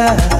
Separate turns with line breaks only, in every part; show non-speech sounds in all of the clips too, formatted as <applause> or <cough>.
God.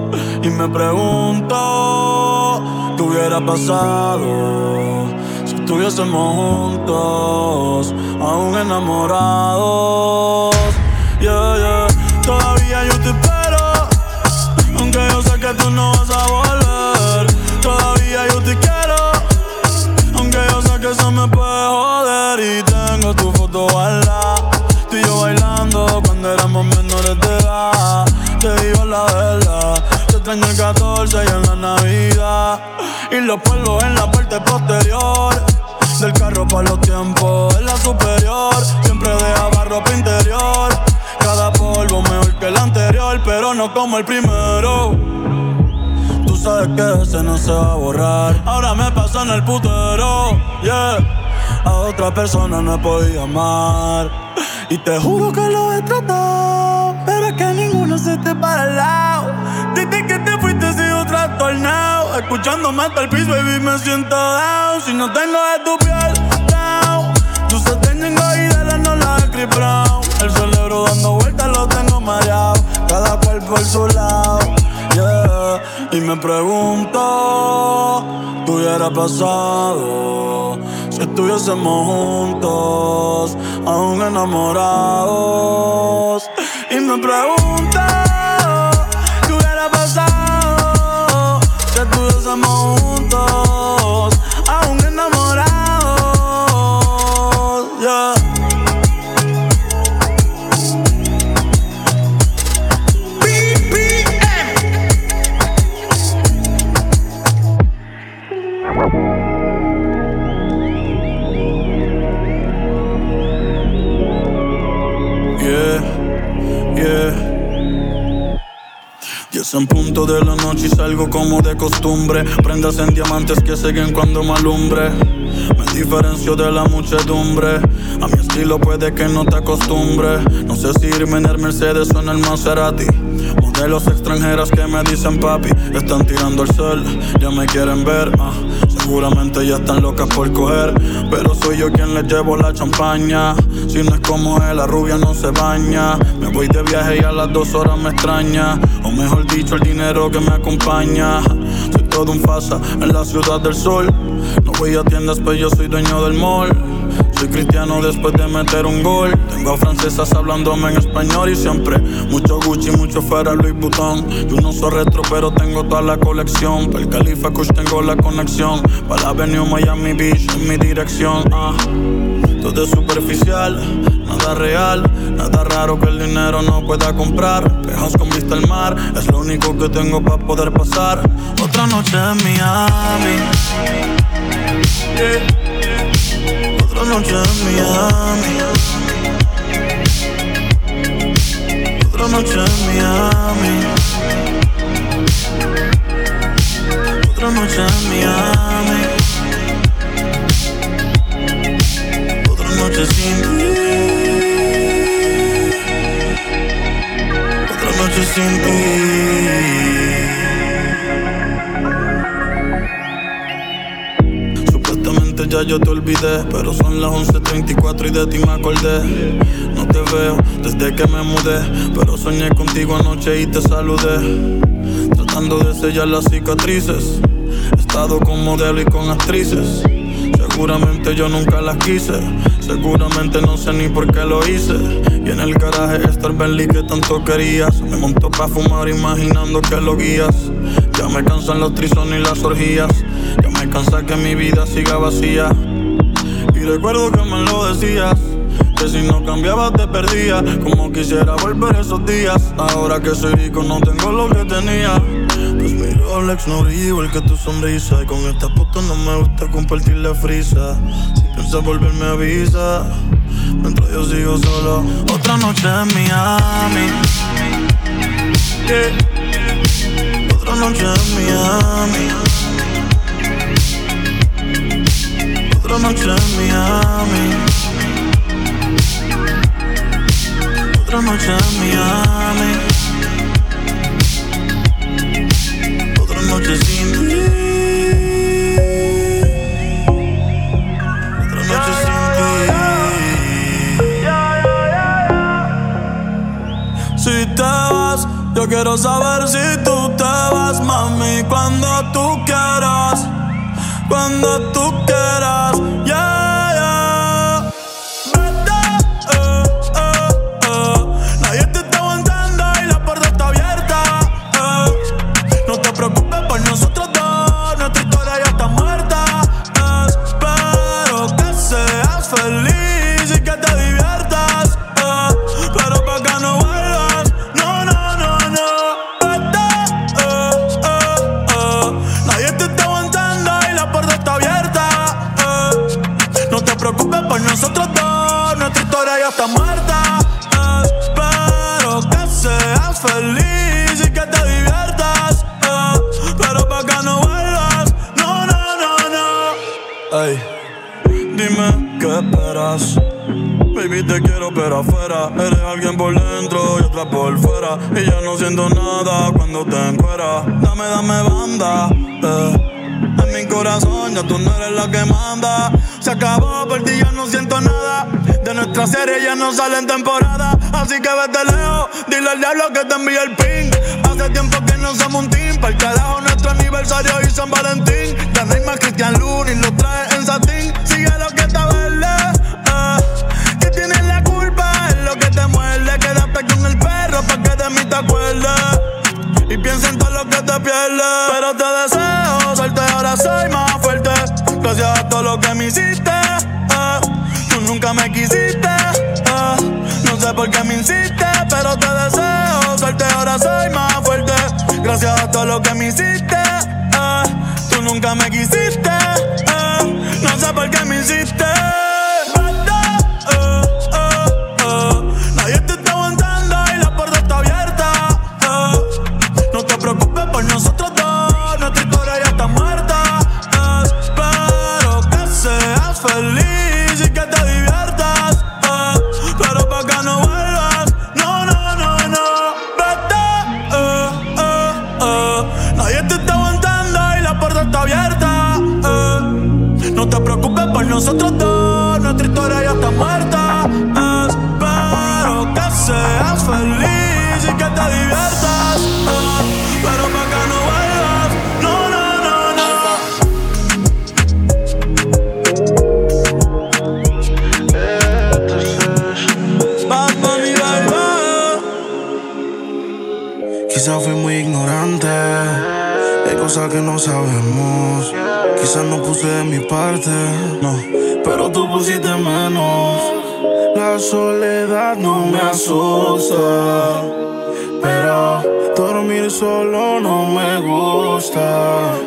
Me
pregunto qué hubiera pasado si estuviésemos juntos, aún enamorados. Yeah, yeah. Todavía yo te tú no vas a volver. Todavía yo te quiero. Aunque yo sé que eso me puede joder. Y tengo tu foto guardada. Tú y yo bailando cuando éramos menores de edad. Te digo la verdad. Extraño el 14 y en la Navidad. Y los pueblos en la parte posterior. Del carro para los tiempos en la superior. Siempre dejaba ropa interior. Cada polvo mejor que el anterior, pero no como el primero sabes que ese no se va a borrar. Ahora me pasa en el putero, yeah. A otra persona no podido amar. Y te juro que lo he tratado, ninguno se te para al lado. Desde que te fuiste sigo trastornado. Escuchándome hasta el piso, baby, me siento down. Si no tengo de tu piel, down. Tu setting y de la no la de Brown. El cerebro dando vueltas lo tengo mareado. Cada cual por su lado. Y me pregunto, ¿qué hubiera pasado si estuviésemos juntos, aún enamorados? Y me pregunto, estamos juntos. En punto de la noche y salgo como de costumbre. Prendas en diamantes que siguen cuando me alumbre. Me diferencio de la muchedumbre. A mi estilo puede que no te acostumbre. No sé si irme en el Mercedes o en el Maserati. Modelos extranjeras que me dicen papi. Están tirando el sol, ya me quieren ver. Ah, seguramente ya están locas por coger. Pero soy yo quien les llevo la champaña. Si no es como él, la rubia no se baña. Me voy de viaje y a las dos horas me extraña. O mejor dicho, el dinero que me acompaña. Todo un fasa en la ciudad del sol. No voy a tiendas, pero yo soy dueño del mall. Soy cristiano después de meter un gol. Tengo francesas hablándome en español y siempre mucho Gucci, mucho fuera Louis Vuitton. Yo no soy retro, pero tengo toda la colección. Para el Califa Kush tengo la conexión. Para la Avenue Miami Beach en mi dirección. Ah. Todo es superficial, nada real, nada raro que el dinero no pueda comprar. Pejas con vista al mar, es lo único que tengo para poder pasar. Otra noche en Miami. Otra noche en Miami. Otra noche en Miami. Otra noche en Miami. Noche sin ti. Otra noche sin ti. Supuestamente ya yo te olvidé, pero son las 11.34 y de ti me acordé. No te veo desde que me mudé, pero soñé contigo anoche y te saludé. Tratando de sellar las cicatrices, he estado con modelo y con actrices. Seguramente yo nunca las quise. Seguramente no sé ni por qué lo hice. Y en el garaje está el Bentley que tanto querías. Me montó pa' fumar imaginando que lo guías. Ya me cansan los trisones y las orgías. Ya me cansa que mi vida siga vacía. Y recuerdo que me lo decías. Que si no cambiabas te perdía. Como quisiera volver esos días. Ahora que soy rico no tengo lo que tenía. Pues mi Rolex no brilla igual que tu sonrisa. Y con esta puta no me gusta compartir la frisa. Si piensas volver me avisa. Mientras yo sigo solo. Otra noche en Miami. Otra noche en Miami. Otra noche en Miami. Otra noche en Miami. noche sin quiero saber si tú te vas, mami, cuando tú quieras, cuando Y ya no siento nada cuando te encueras. Dame, dame banda. Eh. En mi corazón ya tú no eres la que manda. Se acabó, por ti ya no siento nada. De nuestra serie ya no sale en temporada. Así que vete lejos, dile al diablo que te envíe el ping. Hace tiempo que no somos un team. Para el carajo nuestro aniversario y San Valentín. Hay más Cristian Lunis, lo trae en satín. Y piensa en todo lo que te pierdes. Pero te deseo suerte, ahora soy más fuerte. Gracias a todo lo que me hiciste. Eh. Tú nunca me quisiste. Eh. No sé por qué me insiste, pero te deseo suerte, ahora soy más fuerte. Gracias a todo lo que me hiciste. Eh. Tú nunca me quisiste. No sé por qué me hiciste.
soledad no me asusta, pero dormir solo no me gusta.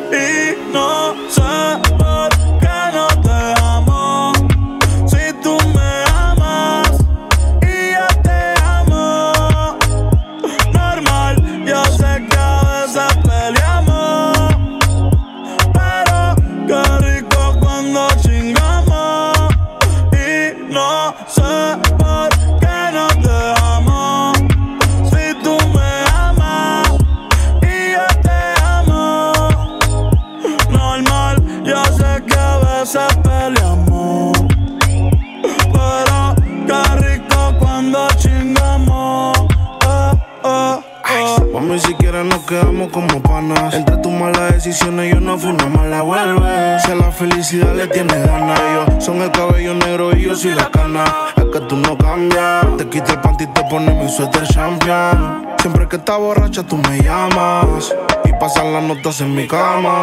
cama.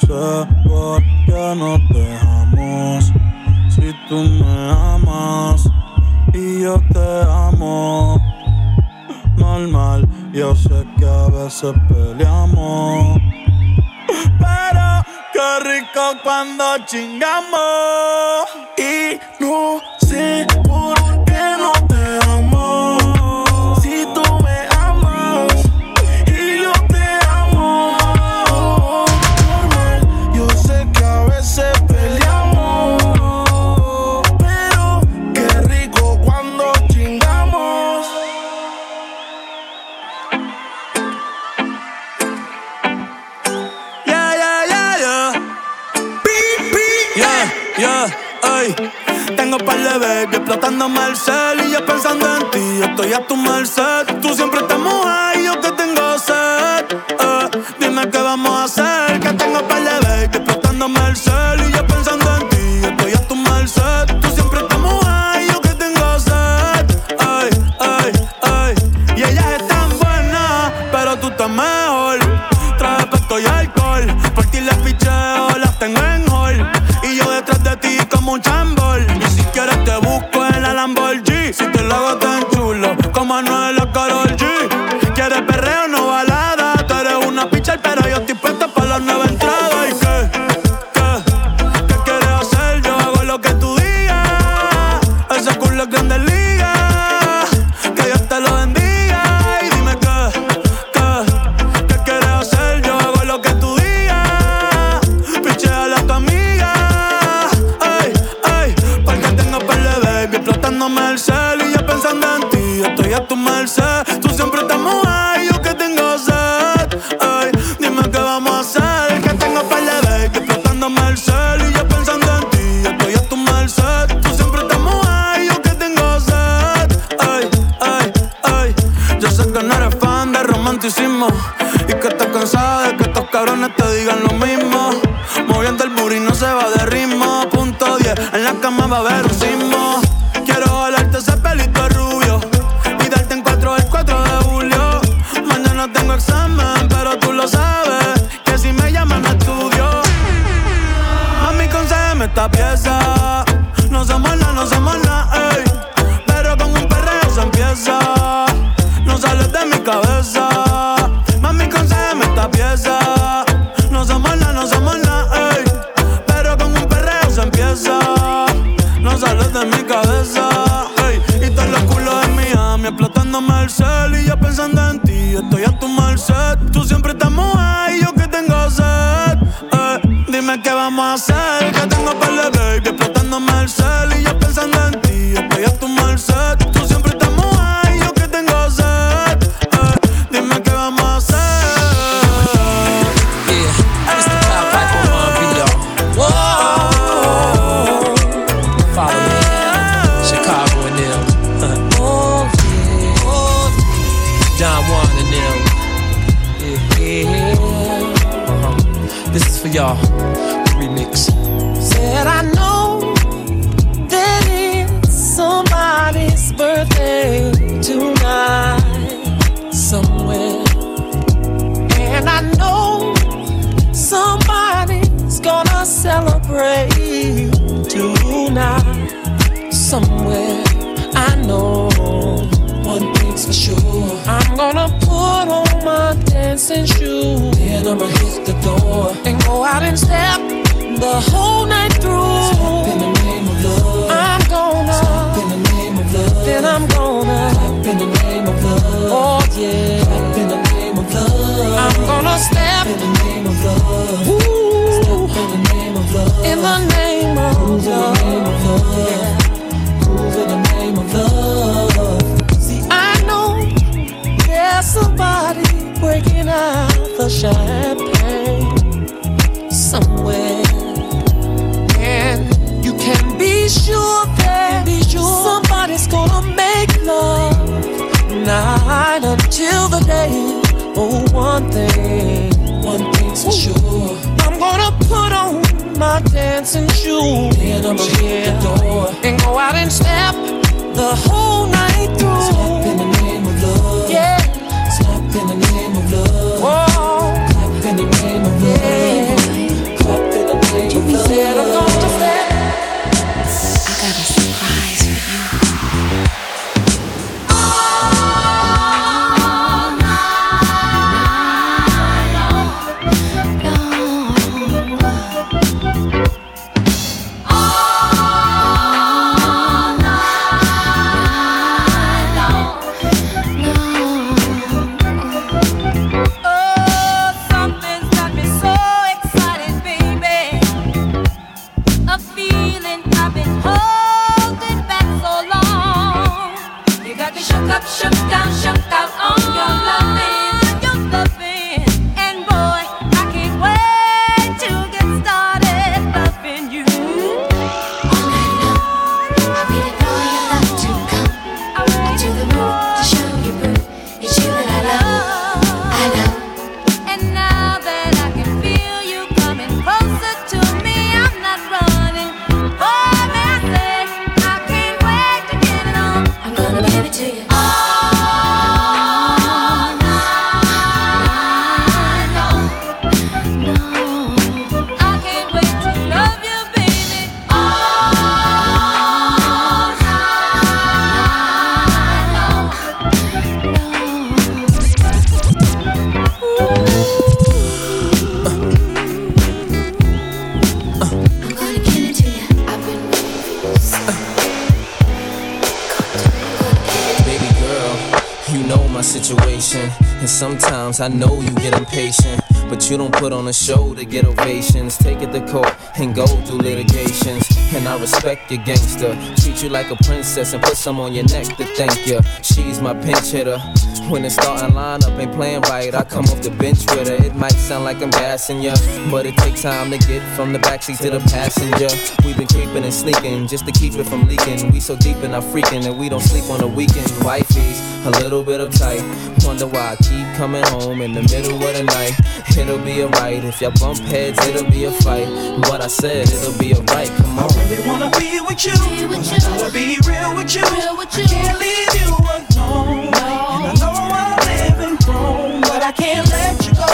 sé por qué
nos dejamos. Si tú me
amas y yo te amo. Normal, yo sé que a veces peleamos. Pero qué rico cuando chingamos. Y no sé. Matándome el cel y yo pensando en ti. Yo estoy a tu merced. Tú siempre estás mojada y yo te
celebrate tonight somewhere. I know one thing's for sure. I'm gonna put on my dancing shoes. Then I'ma hit the door and go out and step the whole night through. in the name of love. I'm gonna. in the name of love. Then I'm gonna. in the name of love. Oh yeah. in the name of love. I'm gonna step in the name of love. Ooh. In the name of love. In the name of love. Move in the name of love. See, I know there's somebody breaking out the champagne somewhere. And you can be sure that somebody's gonna make love night until the day. Oh, one thing, one thing's for sure. I'm gonna put on my dancing shoes. I'ma hit the door and go out and step the whole night through. Step in the name of love. Yeah. Step in the name of love. Whoa.
I know you
get
impatient. But you don't put on a show to get ovations. Take it to court and go through litigations. And I respect your gangster. Treat you like a princess and put some on your neck to thank you. She's my pinch hitter. When the starting lineup ain't playing right, I come off the bench with her. It might sound like I'm gassing ya, but it takes time to get from the backseat to the passenger. We've been creeping and sneaking just to keep it from leaking. We so deep in our freaking that we don't sleep on the weekend. Wifey's a little bit uptight. Wonder why I keep coming home in the middle of the night. It'll be alright if y'all bump heads, it'll be a fight. What I said, it'll be alright. Come on.
really wanna be with you. But I gotta be real with you. I can't leave you alone. can't let you go.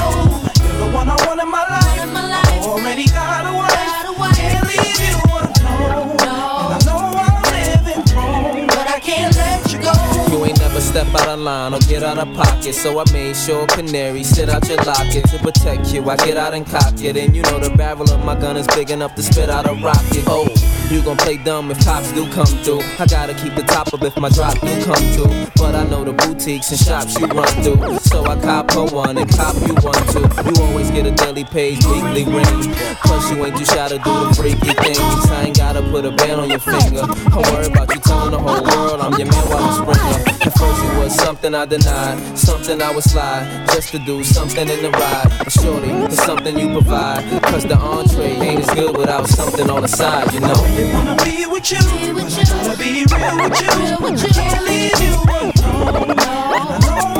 You're the one I want in my life. In my life. Already got a wife. Got a wife. Can't leave you alone. No. And I know I'm living wrong, but I can't let you go. You ain't never step out of
line or get out of pocket, so I made sure canary sit out your locket to protect you. I get out and cock it, and you know the barrel of my gun is big enough to spit out a rocket. Oh you gon' play dumb if cops do come through. I gotta keep the top up if my drop do come through. But I know the boutiques and shops you run through. So I cop her one and cop you one too. You always get a daily page, weekly ring. Plus you ain't too shy to do the freaky things. I ain't gotta put a band on your finger. Don't worry about you telling the whole world I'm your man while you sprinkler. At first it was something I denied, something I would slide just to do something in the ride. But shorty, it's something you provide. Cause the entree ain't as good without something on the side, you know.
They wanna be with you, but I gotta be real with you. Can't leave you alone. And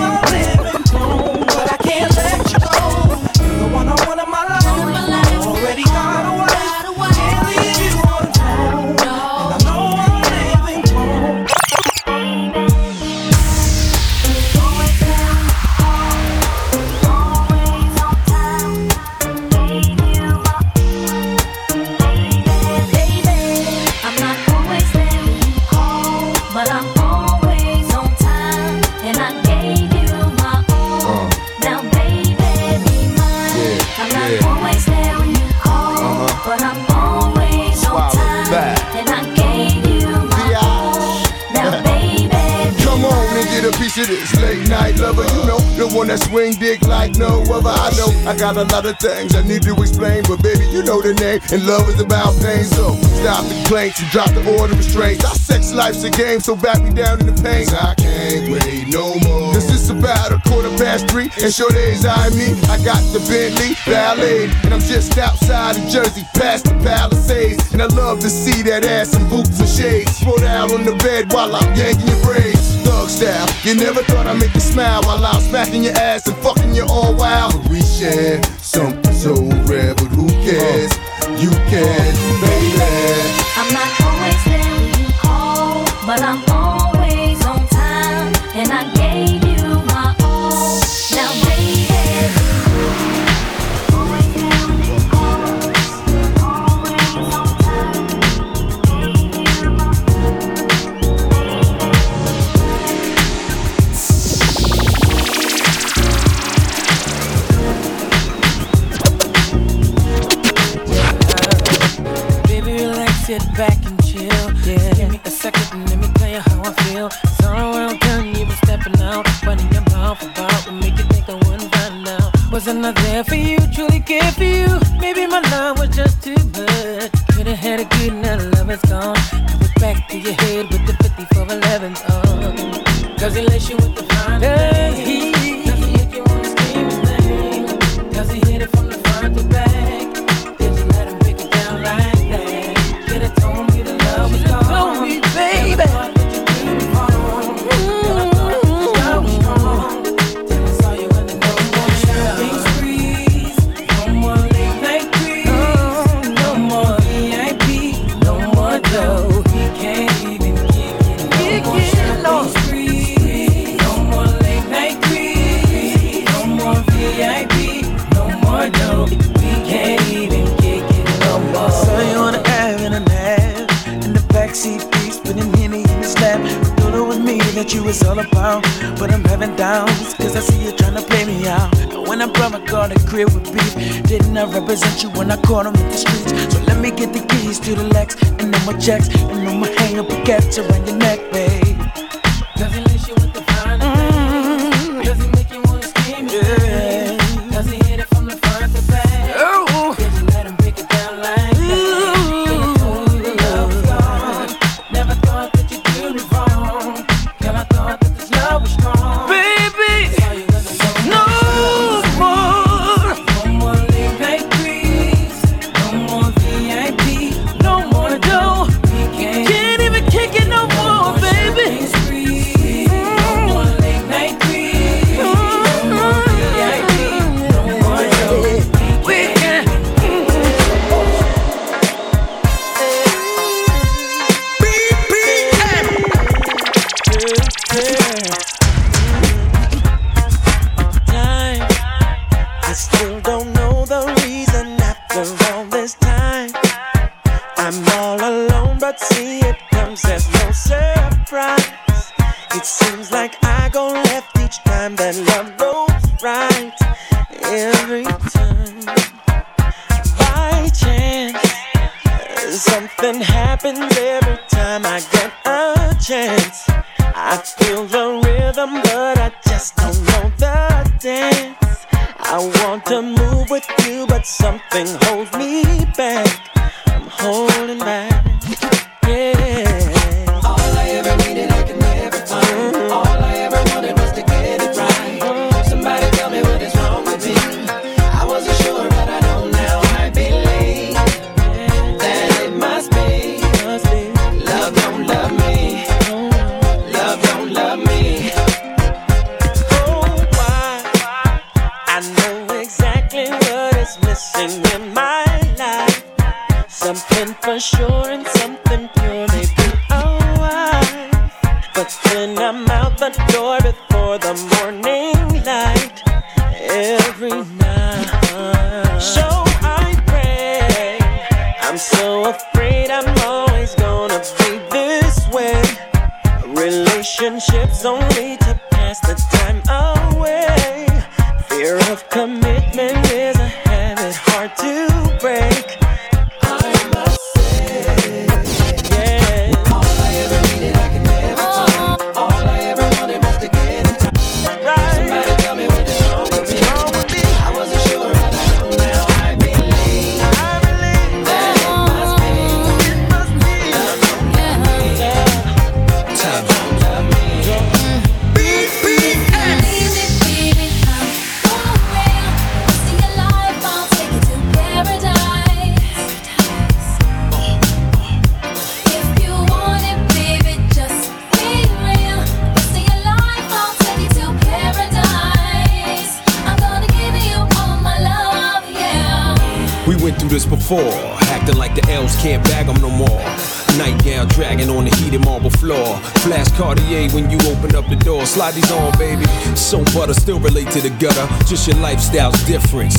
the
that swing dick like no other. I know I got a lot of things I need to explain, but baby, you know the name. And love is about pain. So stop the complaints and drop the order of restraints. Our sex life's a game, so back me down in the pain. I can't wait no more. Cause it's about a quarter past three, and sure days I me. I got the Bentley Ballet, and I'm just outside of Jersey, past the Palisades. And I love to see that ass in boots and shades. Throw down on the bed while I'm yanking your braids. Thug style, you never thought I'd make you smile while I'm smacking your ass and fucking you all wild. We share something so rare, but who cares? You can, baby.
I'm not always there when you call, but I'm always on time, and I
sit back and chill. Yeah. Give me a second and let me tell you how I feel. Around town, you been stepping out. Running your mouth about make you think I wouldn't find out. Wasn't I there for you, was
all about But I'm having downs Cause I see you trying to play me out. And when I brought my car to crib with beef. Didn't I represent you when I caught him in the streets? So let me get the keys to the Lex And no more checks And no more hang up baguettes around your neck, babe.
Does he lace
you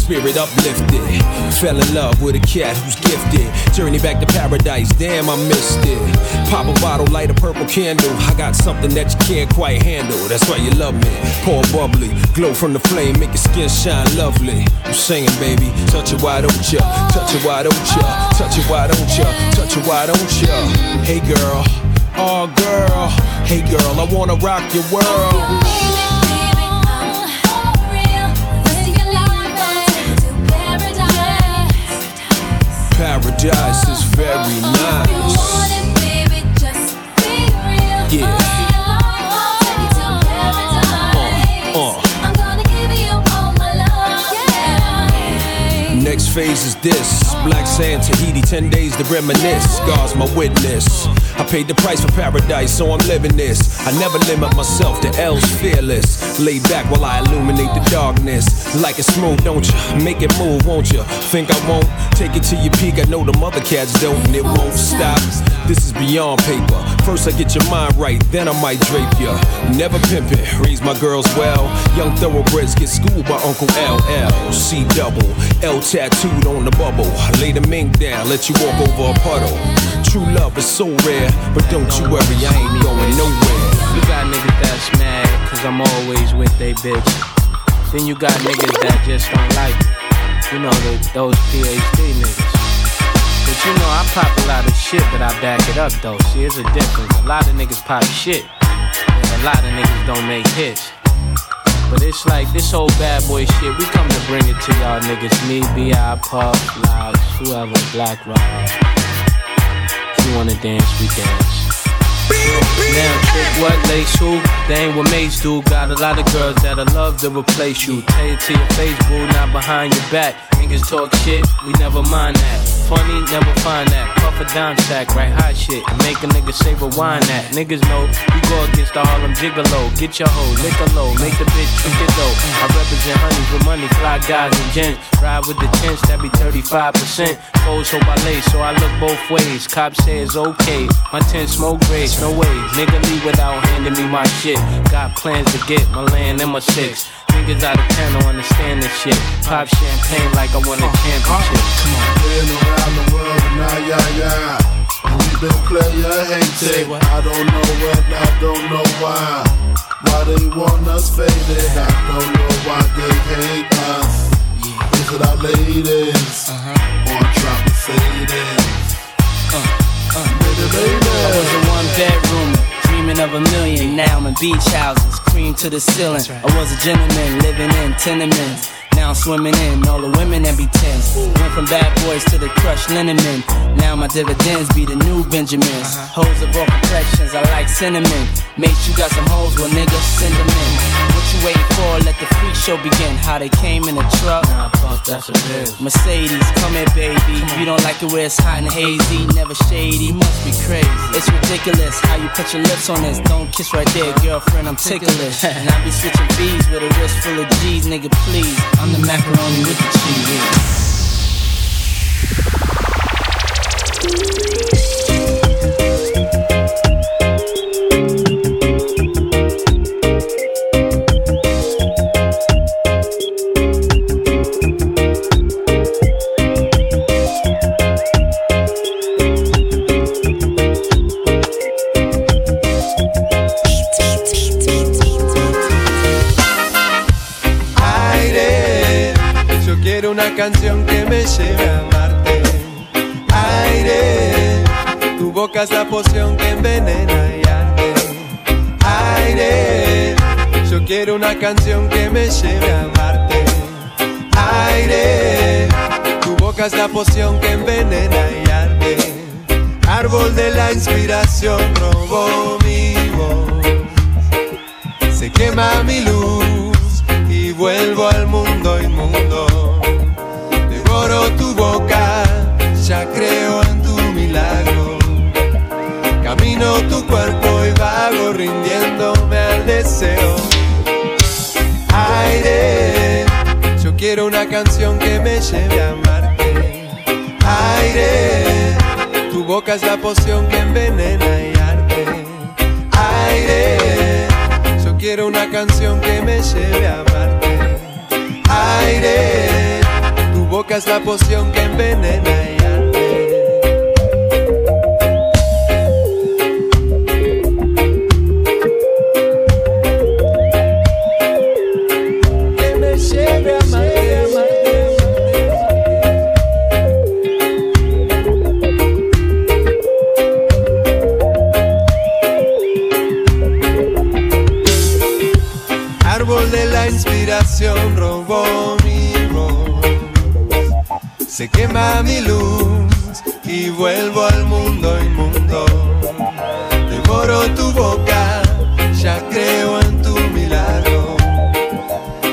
spirit uplifted. Fell in love with a cat who's gifted. Journey back to paradise, damn, I missed it. Pop a bottle, light a purple candle. I got something that you can't quite handle. That's why you love me. Pour bubbly, glow from the flame, make your skin shine lovely. I'm singing, baby. Touch it, why don't ya? Touch it, why don't ya? Touch it, why don't ya? Touch it, why don't ya? Hey, girl. Oh, girl. Hey, girl, I wanna rock your world. Paradise is very nice. Yeah. Uh. Next phase is this. Black sand, Tahiti, 10 days to reminisce. God's my witness. I paid the price for paradise, so I'm living this. I never limit myself to L's fearless. Lay back while I illuminate the darkness. Like it smooth, don't you? Make it move, won't you? Think I won't? Take it to your peak. I know the mother cats don't, and it won't stop. This is beyond paper. First I get your mind right, then I might drape ya. Never pimp it, raise my girls well. Young thoroughbreds get schooled by Uncle LL. C double, L tattooed on the bubble. Lay the mink down, let you walk over a puddle. True love is so rare, but don't you worry, I ain't going nowhere.
You got niggas that's mad, cause I'm always with they bitch. Then you got niggas that just don't like me. You know, those PhD niggas. But you know, I pop a lot of shit, but I back it up though. See, it's a difference. A lot of niggas pop shit, and a lot of niggas don't make hits. But it's like this whole bad boy shit, we come to bring it to y'all niggas. Me, B.I., Puff, Loud, whoever, Black Rock. If you wanna dance, we dance. Now, trick what lace who? They ain't what mates do. Got a lot of girls that'll love to replace you. Tell it to your face, boo, not behind your back. Niggas talk shit, we never mind that. Funny, never find that. Puff a dime sack, right hot shit. Make a nigga say rewind that. Niggas know we go against the Harlem Gigolo. Get your hoe, lick a low, make the bitch trick it though. I represent honeys with money, fly guys and gents. Ride with the tents, that be 35%. Foes hope I lay, so I look both ways. Cops say it's okay. My tent smoke grace, no way. Nigga leave without handing me my shit. Got plans to get my land and my six. Niggas out of town don't understand this shit. Pop champagne like I won a championship. Come on.
Been around the world, nah, yeah, yeah. And we been player hated. I don't know when, I don't know why. Why they want us faded? I don't know why they hate us. Is it our ladies? Or trying to fade it? I was a one bedroom, dreaming of a million. Now I'm in beach houses, cream to the ceiling. I was a gentleman living in tenements. Now I'm swimming in all the women that be tense. Went from bad boys to the crushed linen men. Now my dividends be the new Benjamins. Uh-huh. Hoes of all complexions, I like cinnamon. Make you got some hoes, well niggas send them in. What you waiting for? Let the freak show begin. How they came in a truck. Nah, fuck, that's a bitch. Mercedes, come here, baby. You don't like it where it's hot and hazy, never shady. Must be crazy. It's ridiculous how you put your lips on this. Don't kiss right there, girlfriend. I'm ticklish. and I be switching V's with a wrist full of G's, nigga. Please, <laughs> I'm the macaroni with the cheese.
Es la poción que envenena y arde. Aire, yo quiero una canción que me lleve a amarte. Aire, tu boca es la poción que envenena y arde. Árbol de la inspiración quiero una canción que me lleve a amarte. Aire, tu boca es la poción que envenena y arde. Aire, yo quiero una canción que me lleve a amarte. Aire, tu boca es la poción que envenena y arde. Mi luz y vuelvo al mundo inmundo. Devoro tu boca, ya creo en tu milagro.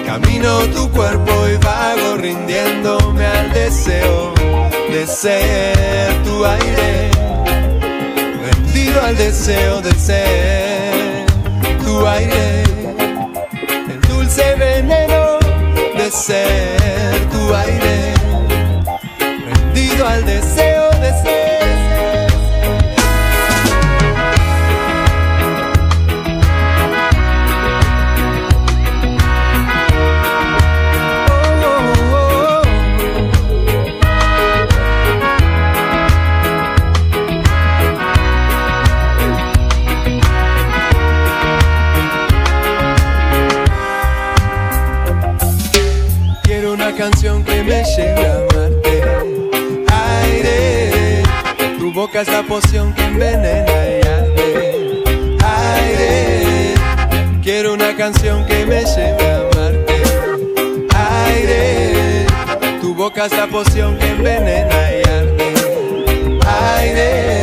Camino tu cuerpo y vago rindiéndome al deseo de ser tu aire. Rendido al deseo de ser tu aire el dulce veneno de ser tu aire, rendido al deseo boca es la poción que envenena y arde. Aire, quiero una canción que me lleve a amarte. Aire, tu boca es la poción que envenena y arde. Aire.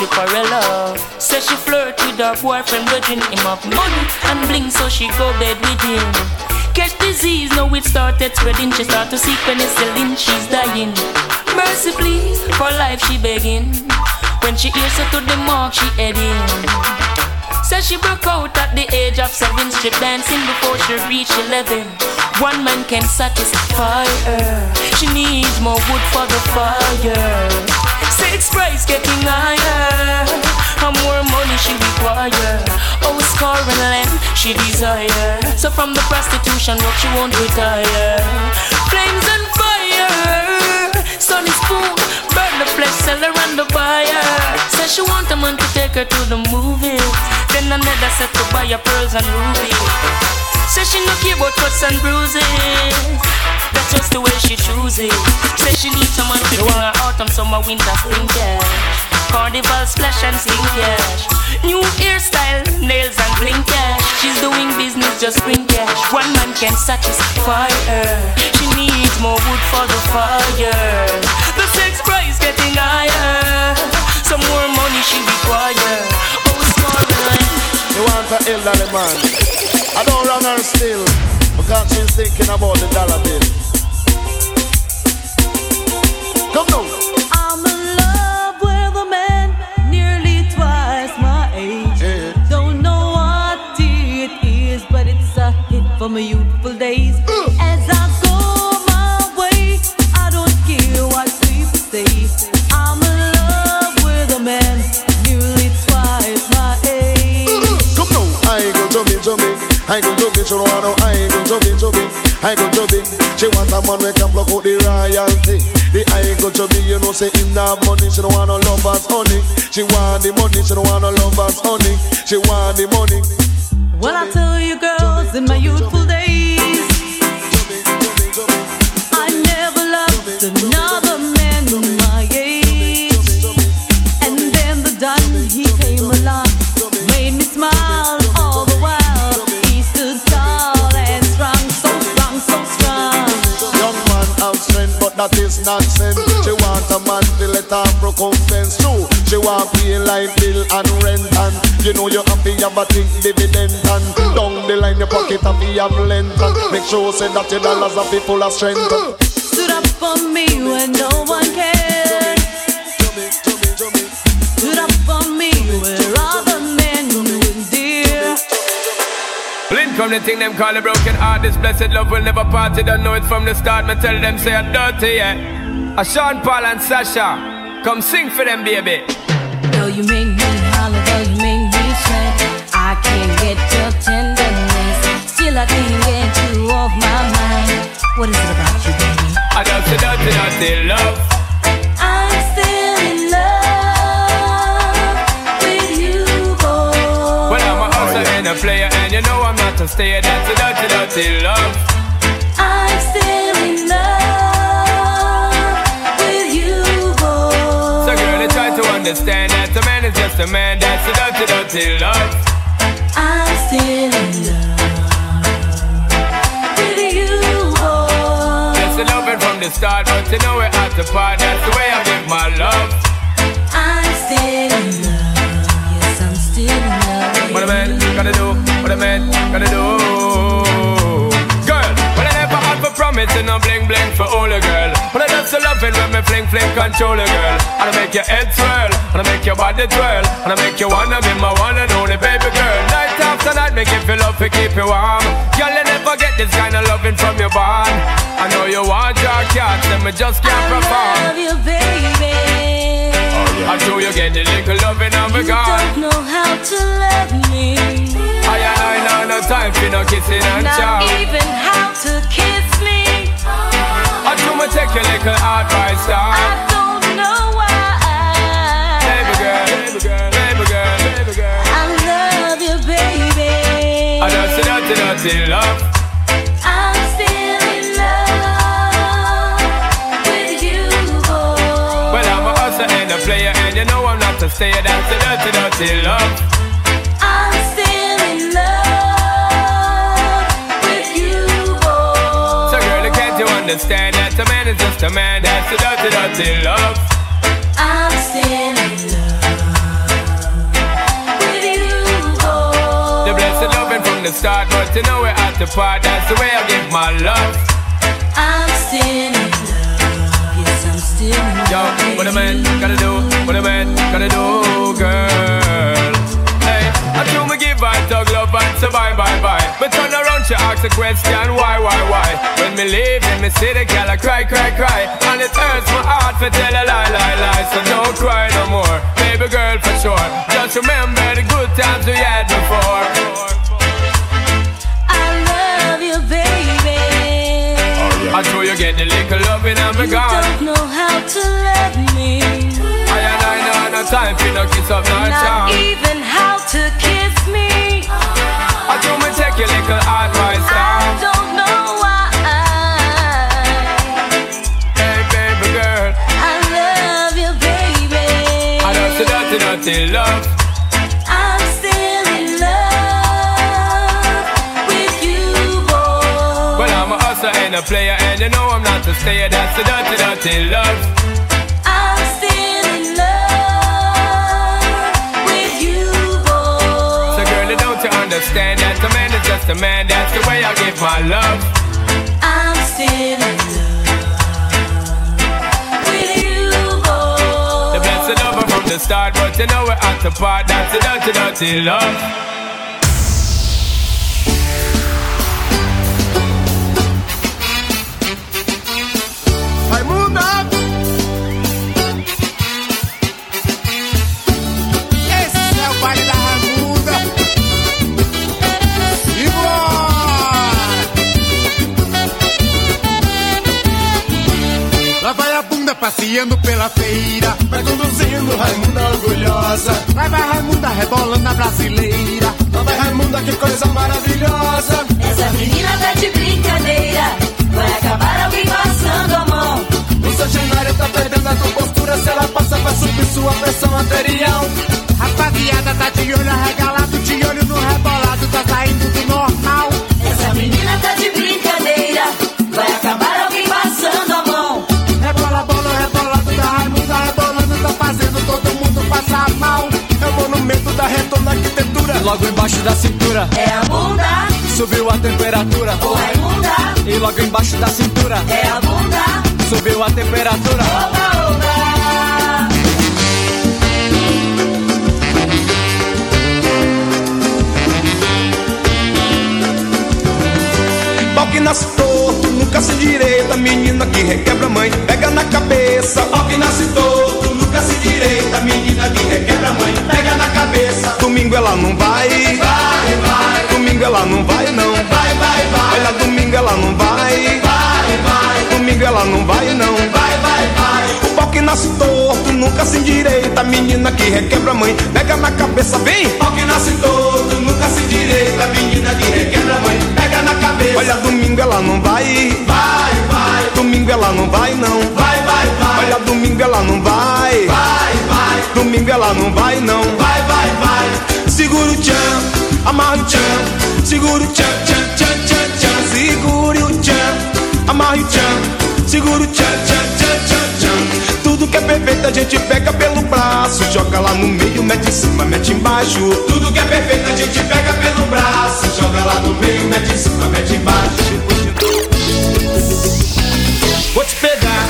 Stripperella. Says she flirt her boyfriend, grudging him of money and bling, so she go bed with him. Catch disease, now it started spreading. She start to see penicillin, she's dying. Mercy, please, for life she begging. When she hears her to the mark, she heading. Says she broke out at the age of seven, strip dancing before she reached eleven. One man can satisfy her. She needs more wood for the fire. Six price getting higher. She desire. So from the prostitution work she won't retire. Flames and fire. Sunny spoon, burn the flesh, sell her and the buyer. Says she want a man to take her to the movies. Then another set to buy her pearls and rubies. Say she no care about cuts and bruises. That's just the way she chooses. Say she needs someone to bring her autumn, summer, winter, spring cash. Carnival splash and sing cash. New hairstyle, nails and bling cash. She's doing business, just bring cash. One man can satisfy her. She needs more wood for the fire. The sex price getting higher. Some more money she require. Oh, small line.
You want a elderly man. I don't run her still. Because she's thinking about the dollar bill. Come now.
From my youthful days. As I go my way, I don't care what people say. I'm in love with a man nearly twice my age.
Come now. I go to me, to me. I go to me, don't no. I ain't go to me, to me. I ain't go to me. She want a man we can block out the royalty. The I ain't go to me, you know, say him not money. She don't want no lovers, honey. She want the money, she don't want no lovers, honey. She want the money.
Well, I tell you, girls, in my youthful days, I never loved another man my age. And then the he came along, made me smile all the while. Tall and strong, so strong, so strong.
Young man strength, but that is nonsense. She want a man to let her recompense. True, she want pay light bill and rent and you know you have to have a think dividend and down the line your pocket have to have length and make sure say that your dollars are be full of strength.
Stood up for me when no one cared. Stood up for me where other men wouldn't dare.
Link come the thing them call a broken heart. This blessed love will never part. You don't know it from the start. Me tell them say I'm dirty, yeah. A Sean Paul and Sasha, come sing for them, baby.
You make me holler, though you make me sweat, I can't get your tenderness. Still I can't get you off my mind. What is it about you, baby?
I don't say dirty, dirty love.
I'm still in love with you, boy.
Well, I'm a hustler and a player, and you know I'm not a stayer. That's a dirty, dirty love. Understand that a man is just a man. That's a dirty, dirty love.
I'm still in love with you, boy.
That's the loving from the start, but you know we're at the part. That's the way I give my love.
I'm still in love. Yes, I'm still in love.
What a man gotta do, what a man gotta do. Promise and no bling bling for all a girl. But I just love it when me fling fling control a girl. And I make your head swirl, and I make your body twirl, and I make you wanna be my one and only baby girl. Night after night, make you feel love to keep you warm. Girl, you never get this kind of loving from your bond. I know you want your cat, and me just can't perform.
I love you, baby.
yeah I know you get the little loving a
You don't know how to love me.
I know no time for no kissing and
Not
chow.
even how to kiss me.
I do me take your little advice down.
I don't know why.
Baby girl, baby girl, baby girl, baby girl.
I love you, baby.
I don't see dirty, dirty love.
I'm still in love with you, boy.
Well, I'm a hustler and a player, and you know I'm not a stayer. That's the dirty, dirty love. Understand that a man is just a man? That's the dirty, dirty love.
I'm still in love with you, boy.
The blessed loving from the start, but you know we're at the part. That's the way I give my love.
I'm still in love. Yes, I'm still in love.
Yo, what a man gotta do, what a man gotta do, girl. Hey, I do me give her dog love and say bye, bye, bye. But turn around, she ask a question, why, why, why? When me leave in me see the girl, I cry, cry, cry. And it hurts my heart to tell a lie, lie, lie. So don't cry no more, baby girl, for sure. Just remember the good times we had before.
I love you, baby.
Oh, I know you get the little loving and me
You
gone.
don't know how to love me.
I and I know no time for no no kiss up, no
Not
charm.
even how to kiss me.
I do me take your little advice
I don't know why.
Hey, baby girl.
I love you, baby.
I dirty, dirty, dirty love.
I'm still in love with you, boy.
Well, I'm a hustler and a player, and you know I'm not a stayer. That's the dirty, dirty love. Understand that a man is just a man? That's the way I give my love.
I'm still in love with you, boy.
The blessed lover from the start, but you know we're at the part. That's the dirty, dirty love.
Vai a bunda passeando pela feira Vai conduzindo Raimunda orgulhosa Vai, vai Raimunda rebolando a brasileira Lá vai Raimunda, que coisa maravilhosa
Essa menina tá de brincadeira. Vai acabar alguém passando a mão.
O centenário tá perdendo a compostura Se ela passa vai subir sua pressão arterial Rapaziada tá de olho arregalado De olho no rebolado, tá saindo do normal
Essa menina tá de brincadeira.
Da arquitetura
E logo embaixo da cintura
É a bunda,
Subiu a temperatura
o Raimunda.
E logo embaixo da cintura
É a bunda,
Subiu a temperatura
oba, oba.
Pau que nasce torto, nunca se direita. Menina que requebra a mãe, pega na cabeça. Pau que nasce torto, nunca se direita. Menina que requebra a mãe, pega na cabeça. Domingo ela não vai, vai, vai. Domingo ela não vai, não. Vai, vai, vai. Olha, domingo ela não vai, vai, vai. Domingo ela não vai, não. Vai, vai, vai. O pau que nasce torto, nunca se endireita. Menina que requebra mãe, pega na cabeça, vem. Pau que nasce torto, nunca se endireita. Menina que requebra mãe, pega na cabeça. Olha, domingo ela não vai, vai, vai. Domingo ela não vai, não. Vai, vai, vai. Olha, domingo ela não vai, vai, vai. Domingo ela não vai, não. Vai, vai, vai. Segura o tchan, amarra o tchan. Segura o tchan, tchan, tchan, tchan, tchan. Segura o tchan, amarra o tchan. Segura o tchan, tchan, tchan, tchan, tchan. Tudo que é perfeito a gente pega pelo braço. Joga lá no meio, mete em cima, mete embaixo. Tudo que é perfeito a gente pega pelo braço. Joga lá no meio, mete em cima, mete embaixo.
Vou te pegar,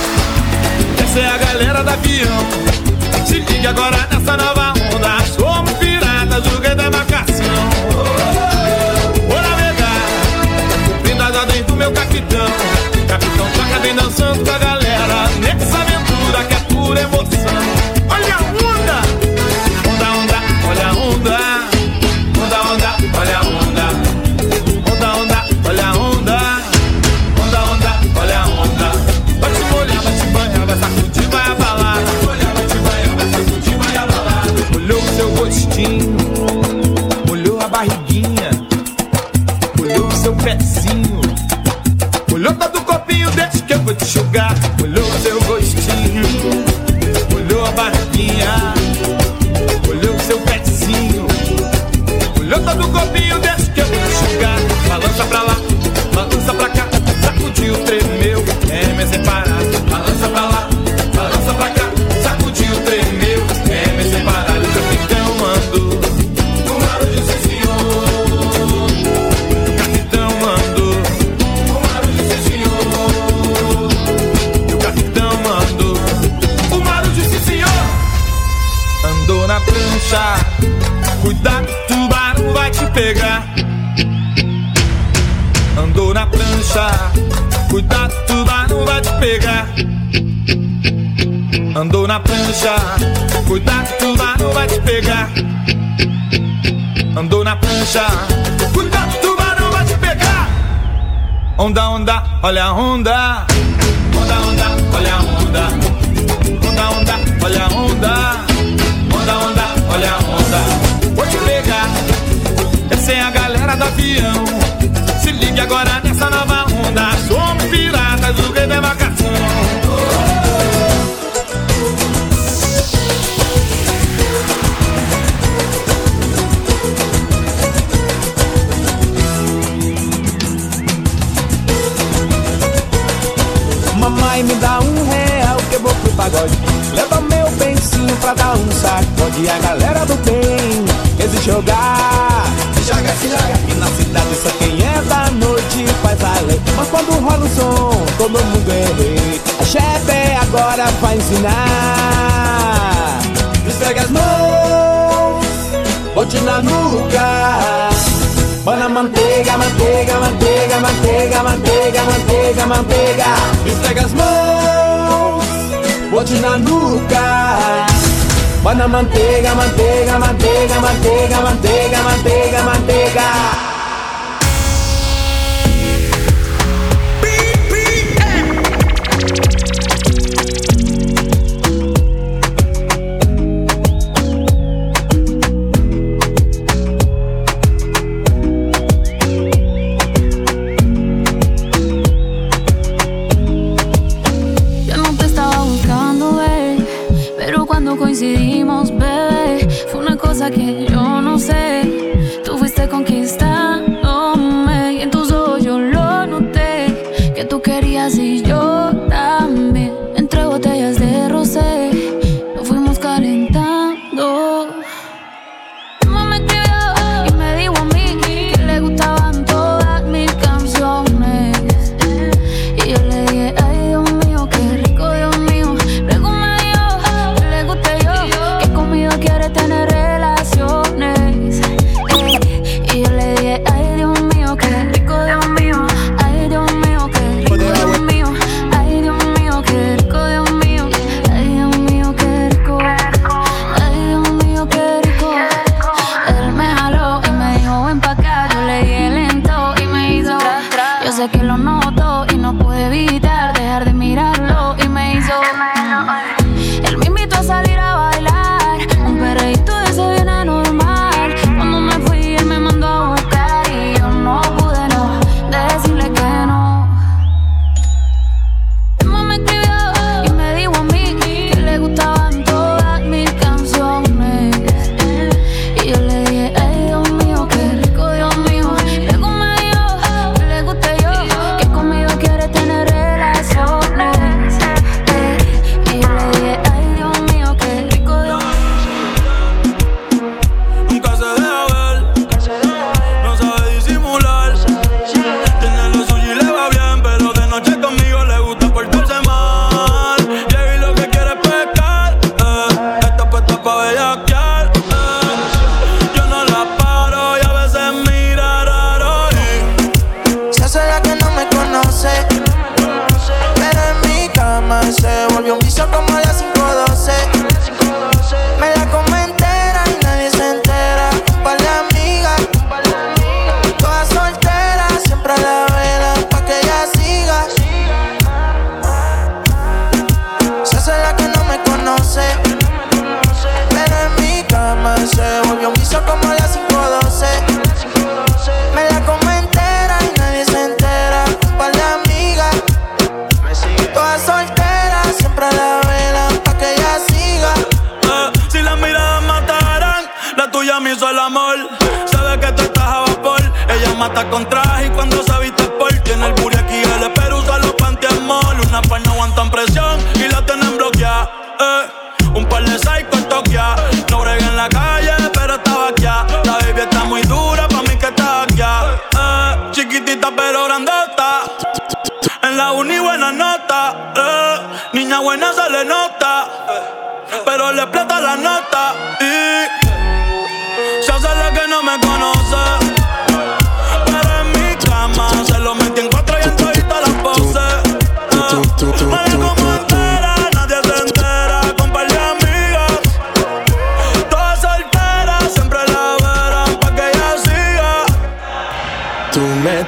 essa é a galera da avião. Se liga agora nessa nova onda. na prancha, cuidado que o tubarão vai te pegar. Andou na prancha, cuidado que o tubarão vai te pegar. Onda, onda, olha a onda. Onda, onda, olha a onda. Onda, onda, olha a onda. Onda, onda, olha a onda. Vou te pegar. Essa é a galera do avião. Se ligue agora nessa nova onda. Somos piratas do
que vacação. pagode. Leva meu pensinho pra dar um sacode. A galera do bem exige jogar. Se joga, se joga. E na cidade só quem é da noite faz a lei. Mas quando rola o som, todo mundo é erra. A chefe agora vai ensinar. Esfrega as mãos, bote na nuca. Bana manteiga, manteiga, manteiga, manteiga, manteiga, manteiga, manteiga. Esfrega as mãos bote na nuca. Bota manteiga, manteiga, manteiga, manteiga, manteiga, manteiga, manteiga.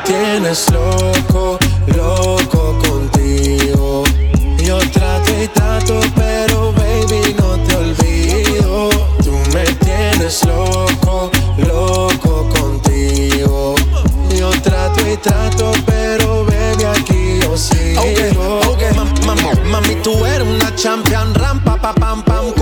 tienes loco, loco contigo. Yo
trato y trato, pero
baby, no te olvido.
Tú me tienes loco, loco contigo. Yo trato y trato, pero baby, aquí yo sigo. Okay, okay. Mami, tú eres una champion, rampa, pa, pam, pam.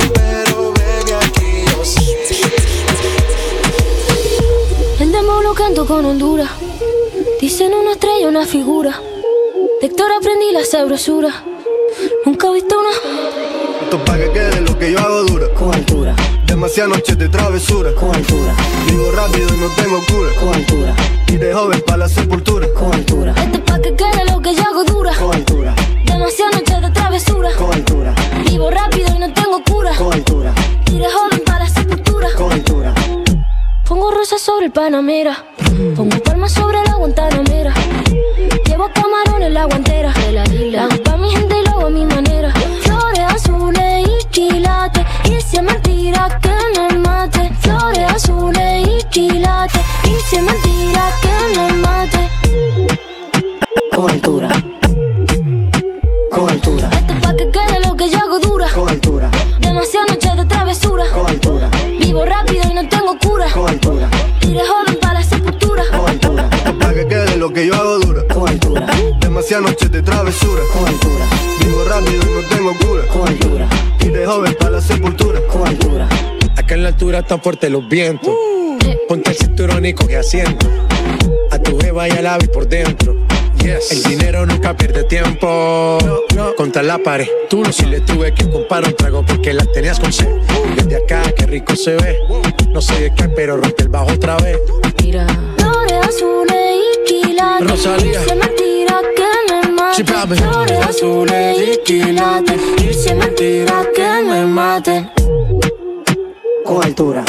con Honduras. Dicen una estrella, una figura. De Héctor aprendí la sabrosura. Nunca he visto una.
Esto pa' que quede lo que yo hago dura.
Con altura.
Demasiadas noches de travesura.
Con altura.
Vivo rápido y no tengo cura.
Con altura.
Y de joven para la sepultura.
Con altura.
Esto es pa' que quede lo que yo hago dura.
Con altura.
Demasiadas noches de travesura.
Con altura.
Vivo rápido y no tengo cura.
Con altura.
Y de joven para la sepultura.
Con altura.
Pongo rosas sobre el Panamera. Palmas sobre la Guantanamera. Llevo camarón en la guantera. La hago Demasiadas noches de travesura. Vivo rápido y no tengo cura. Y de joven para la sepultura.
Con altura.
Acá en la altura están fuertes los vientos. Ponte el cinturón y coge asiento. A tu beba y al ave por dentro. El dinero nunca pierde tiempo. Contra la pared. Tú no si le tuve que comprar un trago porque la tenías con sed. Desde acá, qué rico se ve. No sé de qué, pero rompe el bajo otra vez.
Mira. Flores azules y quilates.
Rosalía. Papi.
Flores azules y quilates. Y si es mentira que me mate.
Con altura.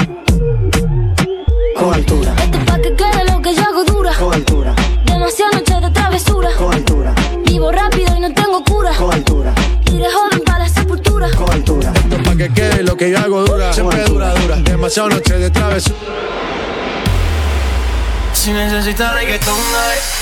Con altura.
Esto es pa' que quede lo que yo hago dura.
Con altura.
Demasiadas noches de travesura.
Con altura.
Vivo rápido y no tengo cura.
Con altura.
Y de joven para la sepultura.
Con altura.
Esto pa' que quede lo que yo hago dura. Siempre dura, dura. Demasiado noche de travesura.
Si necesitas reggaetón, dale.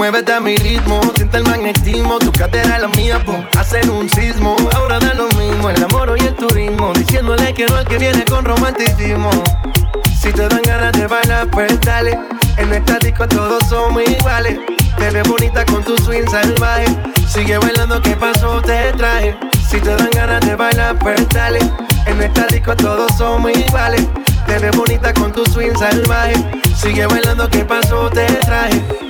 Muévete a mi ritmo, siente el magnetismo. Tu cadera la mía, pum, hacen un sismo. Ahora da lo mismo, el amor y el turismo. Diciéndole que no al que viene con romanticismo. Si te dan ganas de bailar, pues dale. En esta disco todos somos iguales. Te ves bonita con tu swing salvaje. Sigue bailando, ¿qué pasó? Te traje. Si te dan ganas de bailar, pues dale. En esta disco todos somos iguales. Te ves bonita con tu swing salvaje. Sigue bailando, ¿qué pasó? Te traje.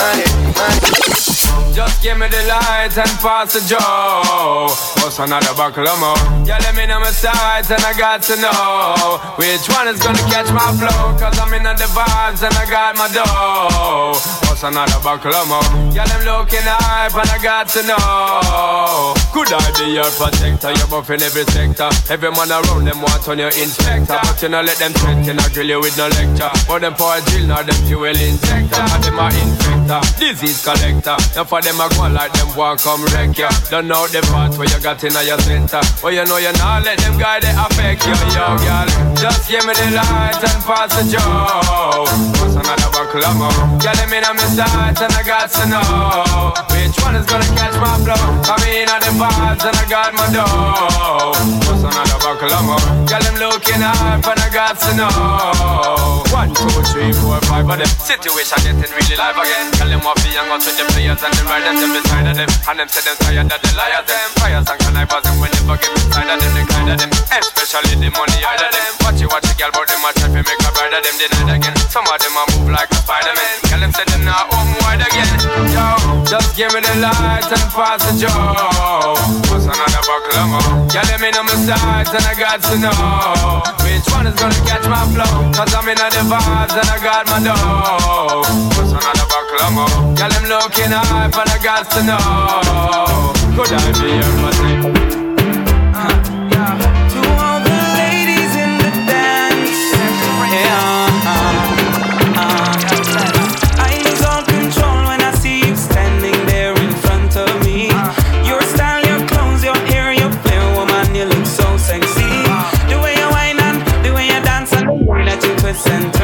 Just give me the light and pass the joe. What's another buckle of more? Yeah, let me know my sides and I got to know which one is gonna catch my flow. Cause I'm in the vibes and I got my dough. What's another buckle of more? Yeah, them looking hype and I got to know. Could I be your protector? You're buff in every sector. Every man around them want on your inspector. But you know let them threaten, I grill you with no lecture. But them for a drill, not them fuel injector. And them a infector, disease collector. Now for them I go like them want come wreck ya. Don't know the part where you got in your center. Well, you know you not let them guy they affect you, yo, girl. Just give me the light and pass the joke. Pass another buckle of more. Girl, them in on my sights and I got to know one is gonna catch my flow. Come in at the vibes and I got my dough. What's another buckle of more? I'm looking hard, but I got to know. One, two, three, four, five of them. Situation getting really live again. Tell them what we hang out with the players and the riders them beside of them. And them say them tired of the liars them. Fires and connivers and whenever get inside of them, they kind of them. Especially the money out of them. Watch you watch a girl, but them a try to make a bride of them denied again. Some of them a move like a Spider-Man. Tell them say them not home wide again. Yo, just give me the the lights and pass the joke. What's another buckle of more? Yeah, let me know my size, and I got to know which one is gonna catch my flow. Cause I'm in the vibes and I got my dough. What's another buckle of more? Yeah, them looking high and I got to know. Could I be your
mistake? and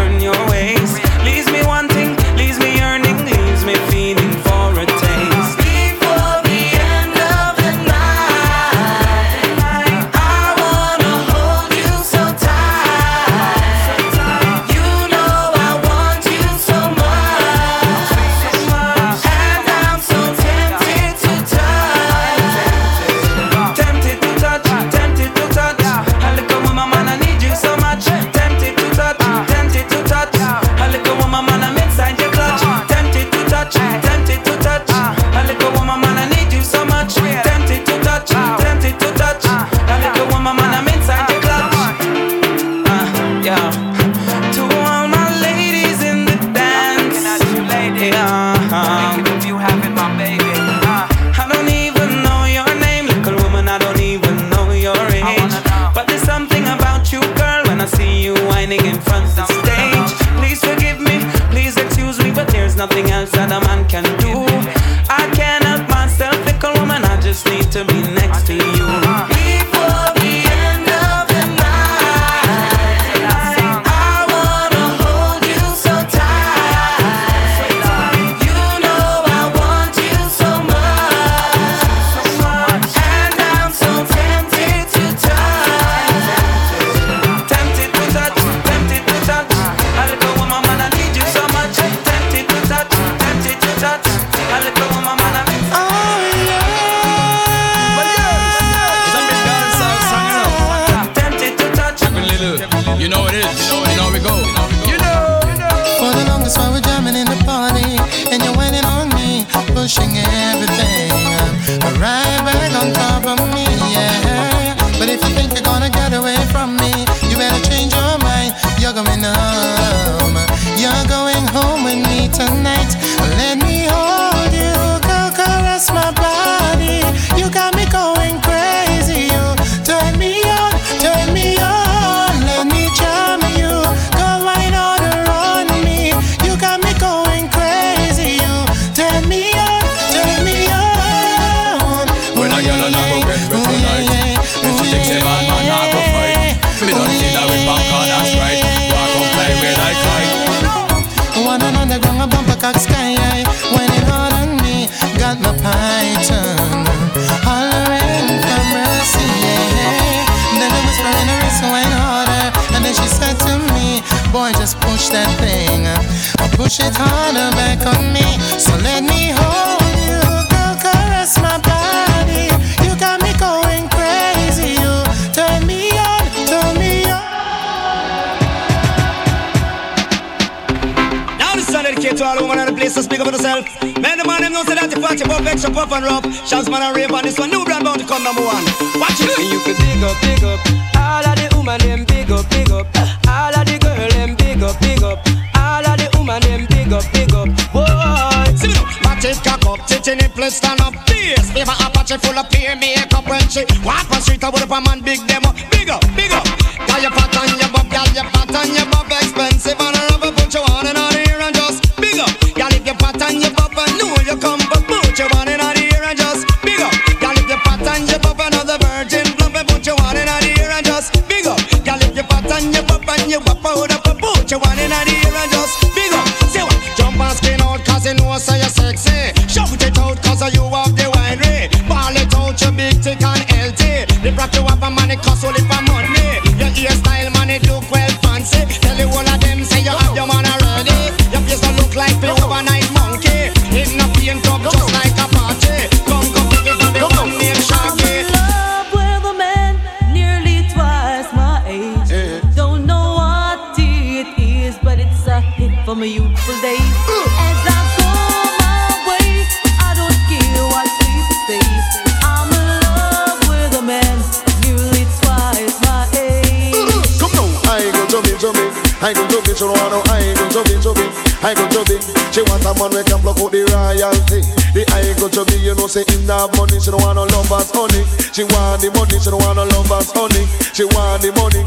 want
no lovers honey. She want the money, she don't want no lovers honey. She want the money.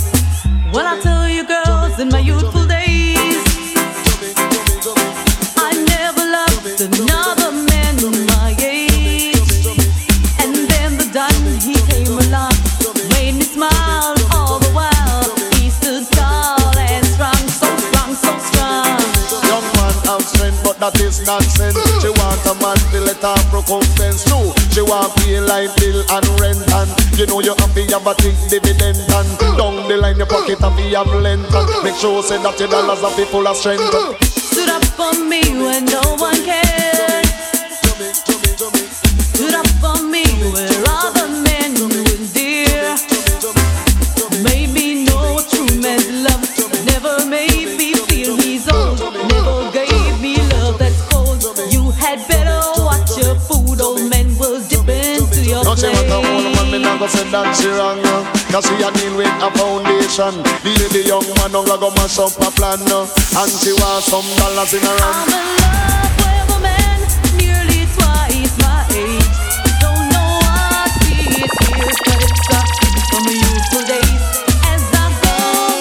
Well, I tell you, girls, in my youthful days, I never loved another man my age. And then the Don, he came along, made me smile all the while. He stood tall and strong, so strong, so strong.
Young man have strength, but that is nonsense. She want a man to let her recompense. No, she want pay like bill and rent and you know you have to have a think dividend and down the line your pocket have to have length and make sure say that your dollars are be full of strength.
Stood up for me when no one cared.
Go say that she wrong uh. Cause she a deal with a foundation The young man don't go mash up a plan uh. And she want some dollars in her hand
with a man nearly twice my age. Don't know what it is, but from youthful days. As I go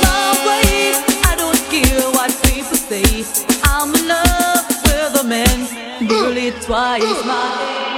my way, I don't care what people say. I'm in love with a man nearly twice my age.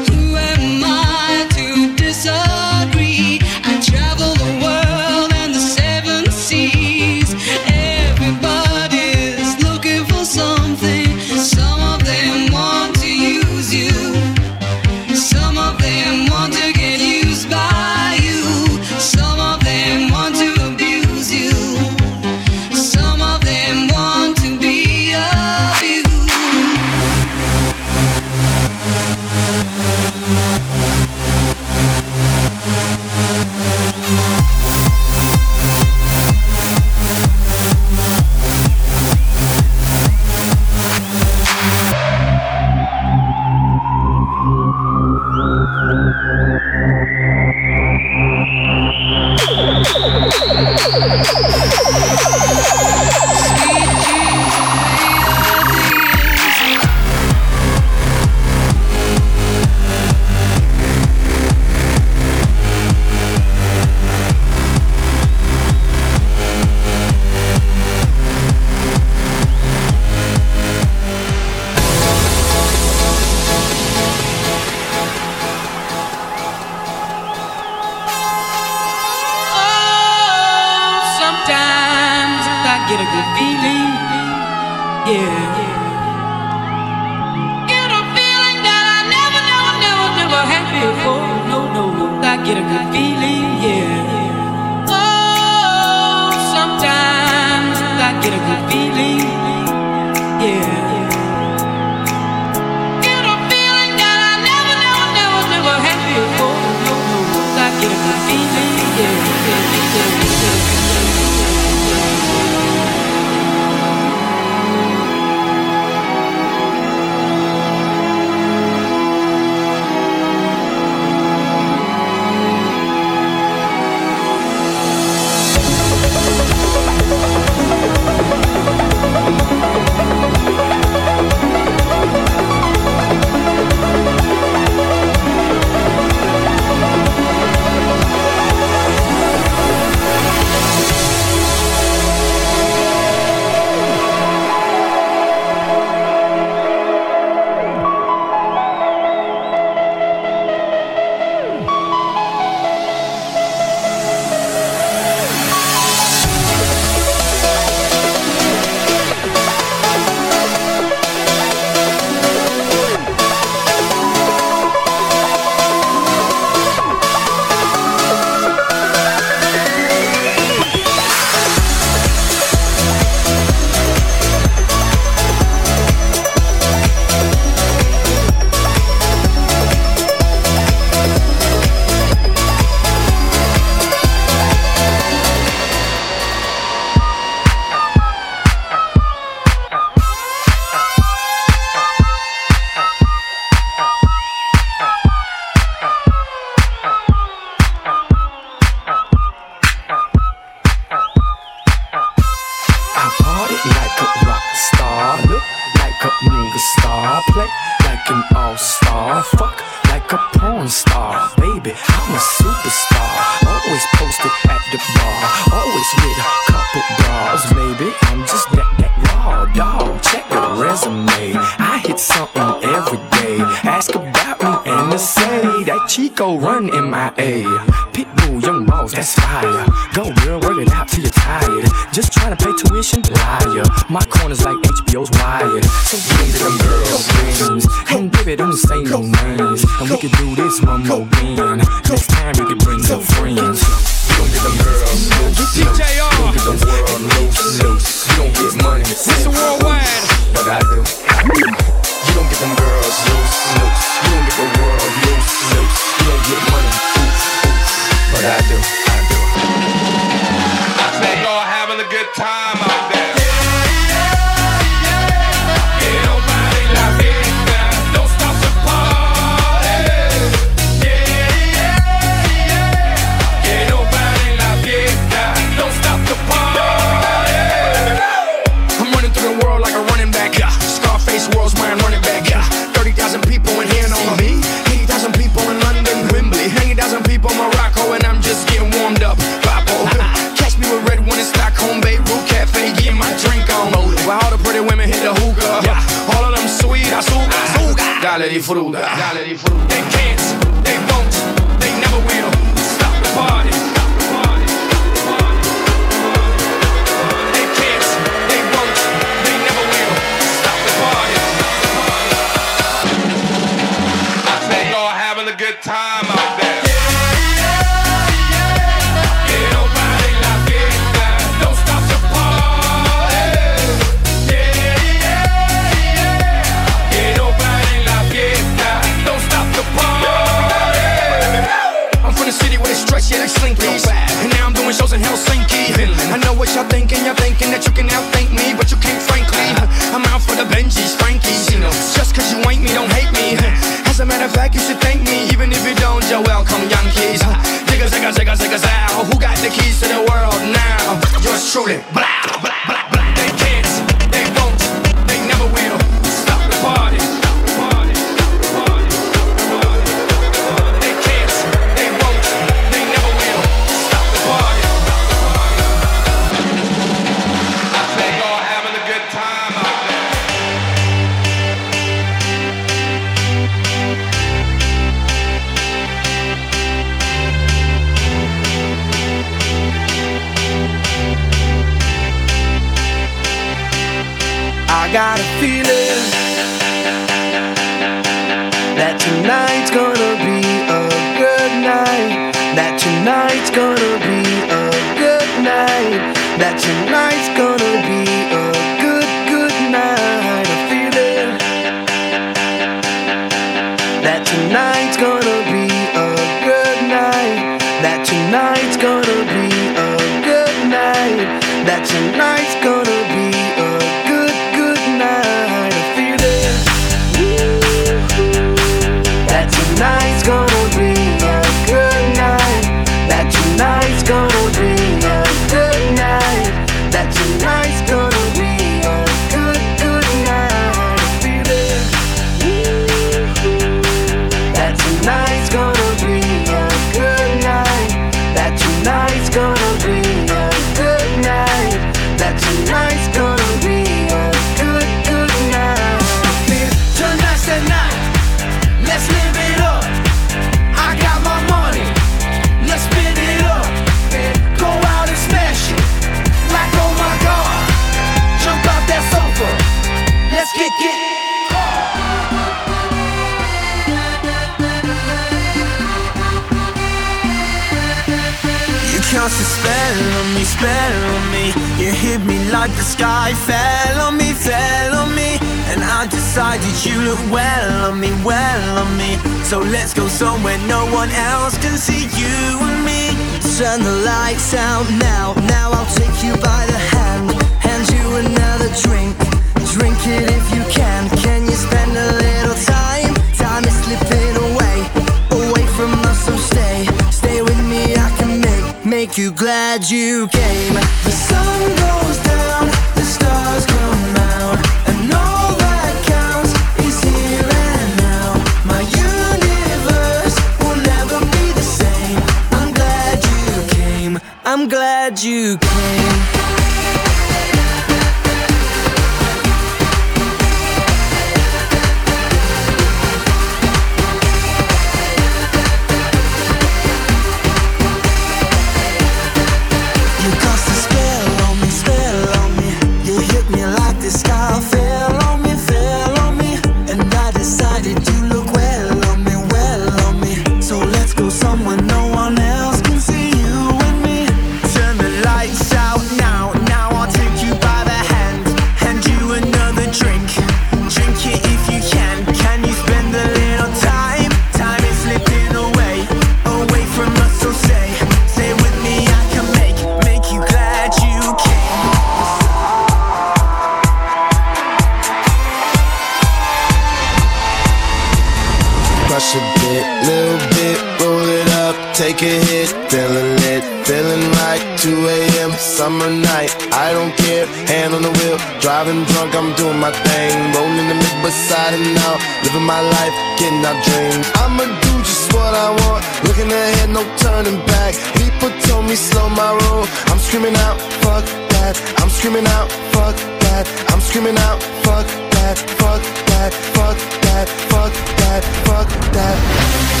there
no
turning back. People told me slow my roll. I'm screaming out, fuck that. I'm screaming out, fuck that. I'm screaming out, fuck that. Fuck that, fuck that, fuck that, fuck that, fuck that.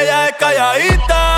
Ella es calladita.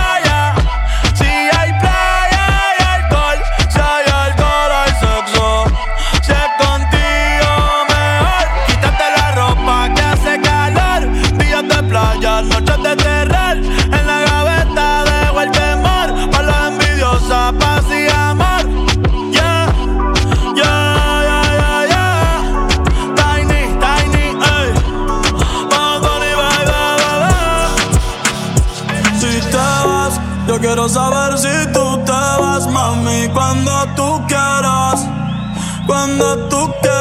cuando tú quieras, cuando tú quieras.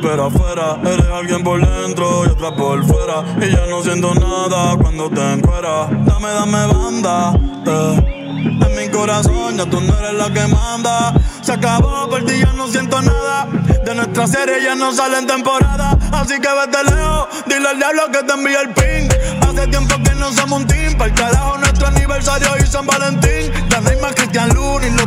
pero afuera Eres alguien por dentro y otra por fuera. Y ya no siento nada cuando te encuentras. Dame, dame banda, eh. En mi corazón ya tú no eres la que manda. Se acabó, por ti ya no siento nada. De nuestra serie ya no salen temporada Así que vete lejos, dile al diablo que te envía el ping. Hace tiempo que no somos un team Para el carajo nuestro aniversario y San Valentín. Ya no más Cristian Luna y los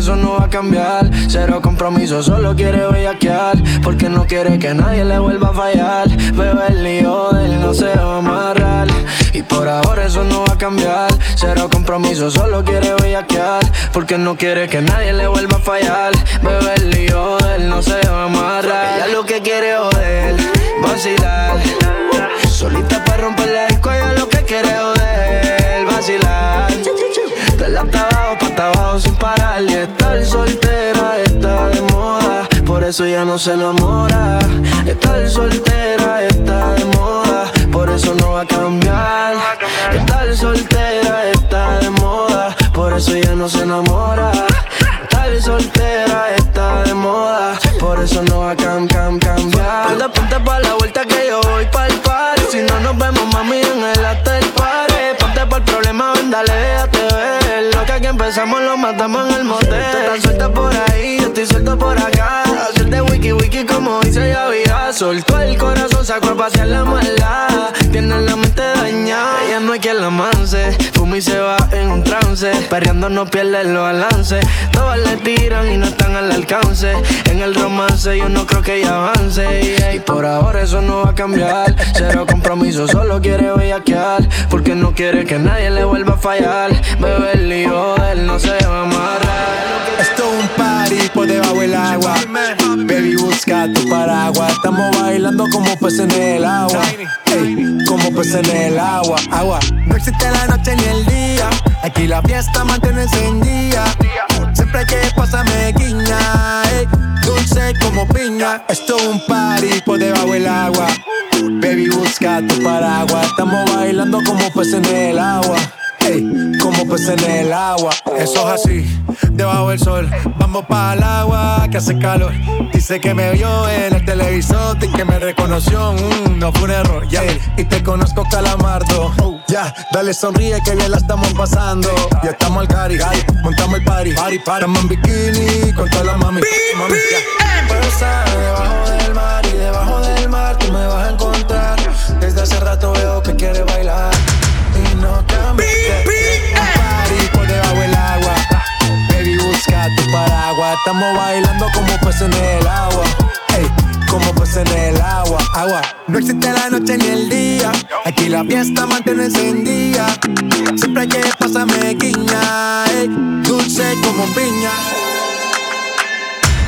eso no va a cambiar. Cero compromiso, solo quiere bellaquear. Porque no quiere que nadie le vuelva a fallar. Bebe el lío de él, no se va a amarrar. Y por ahora eso no va a cambiar. Cero compromiso, solo quiere bellaquear. Porque no quiere que nadie le vuelva a fallar. Bebe el lío de él, no se va a amarrar. Ella lo que quiere joder, vacilar. Solita para romper la disco, ella lo que quiere abajo, pata abajo sin parar. Y estar soltera está de moda, por
eso ya no se enamora. Estar soltera está de moda, por eso no va a cambiar. Estar soltera está de moda, por eso ya no se enamora. Estar soltera está de moda, por eso no va a cam, cam, cambiar. Ponte, ponte pa' la vuelta que yo voy pa' el par. Si no nos vemos, mami, en el hasta el. Ponte pa' el problema, ven, dale, déjate empezamos lo matamos en el motel. Tú estás suelta por ahí, yo estoy suelto por acá. Hacerte wiki wiki como dice ya vida. Soltó el corazón, sacó a pasear la maldad. Tiene la mente dañada, ella no hay quien la manse. Fuma y se va en un trance. Perreando no pierde el balance. Todas le tiran y no están al alcance. En el romance yo no creo que ella avance. Y por ahora eso no va a cambiar. Cero compromiso, solo quiere bellaquear. Porque no quiere que nadie le vuelva a fallar. Bebe el lío de no se va a amarrar.
Esto es un party por debajo del agua. Baby, busca tu paraguas. Estamos bailando como peces en el agua. Ey, como peces en el agua. Agua. No existe la noche ni el día. Aquí la fiesta mantiene encendida. Siempre que pasa me guiña. ey, dulce como piña. Esto es un party por debajo del agua. Baby, busca tu paraguas. Estamos bailando como peces en el agua. Ey, como peces en el agua. Eso es así, debajo del sol. Vamos para el agua que hace calor. Dice que me vio en el televisor y que me reconoció. Mm, no fue un error, ya. Y te conozco, calamardo. Ya, dale sonríe que bien la estamos pasando. Ya estamos al cari, montamos el party. party, party. Estamos en bikini con toda la mami. mami. Puedo estar debajo del mar y debajo del mar tú me vas a encontrar. Desde hace rato veo que quieres bailar no cambiaste. Un party por debajo del agua. Baby, busca tu paraguas. Estamos bailando como peces en el agua. Ey, como peces en el agua. Agua. No existe la noche ni el día. Aquí la fiesta mantiene encendida. Siempre que pasa me guiña. Ey, dulce como piña.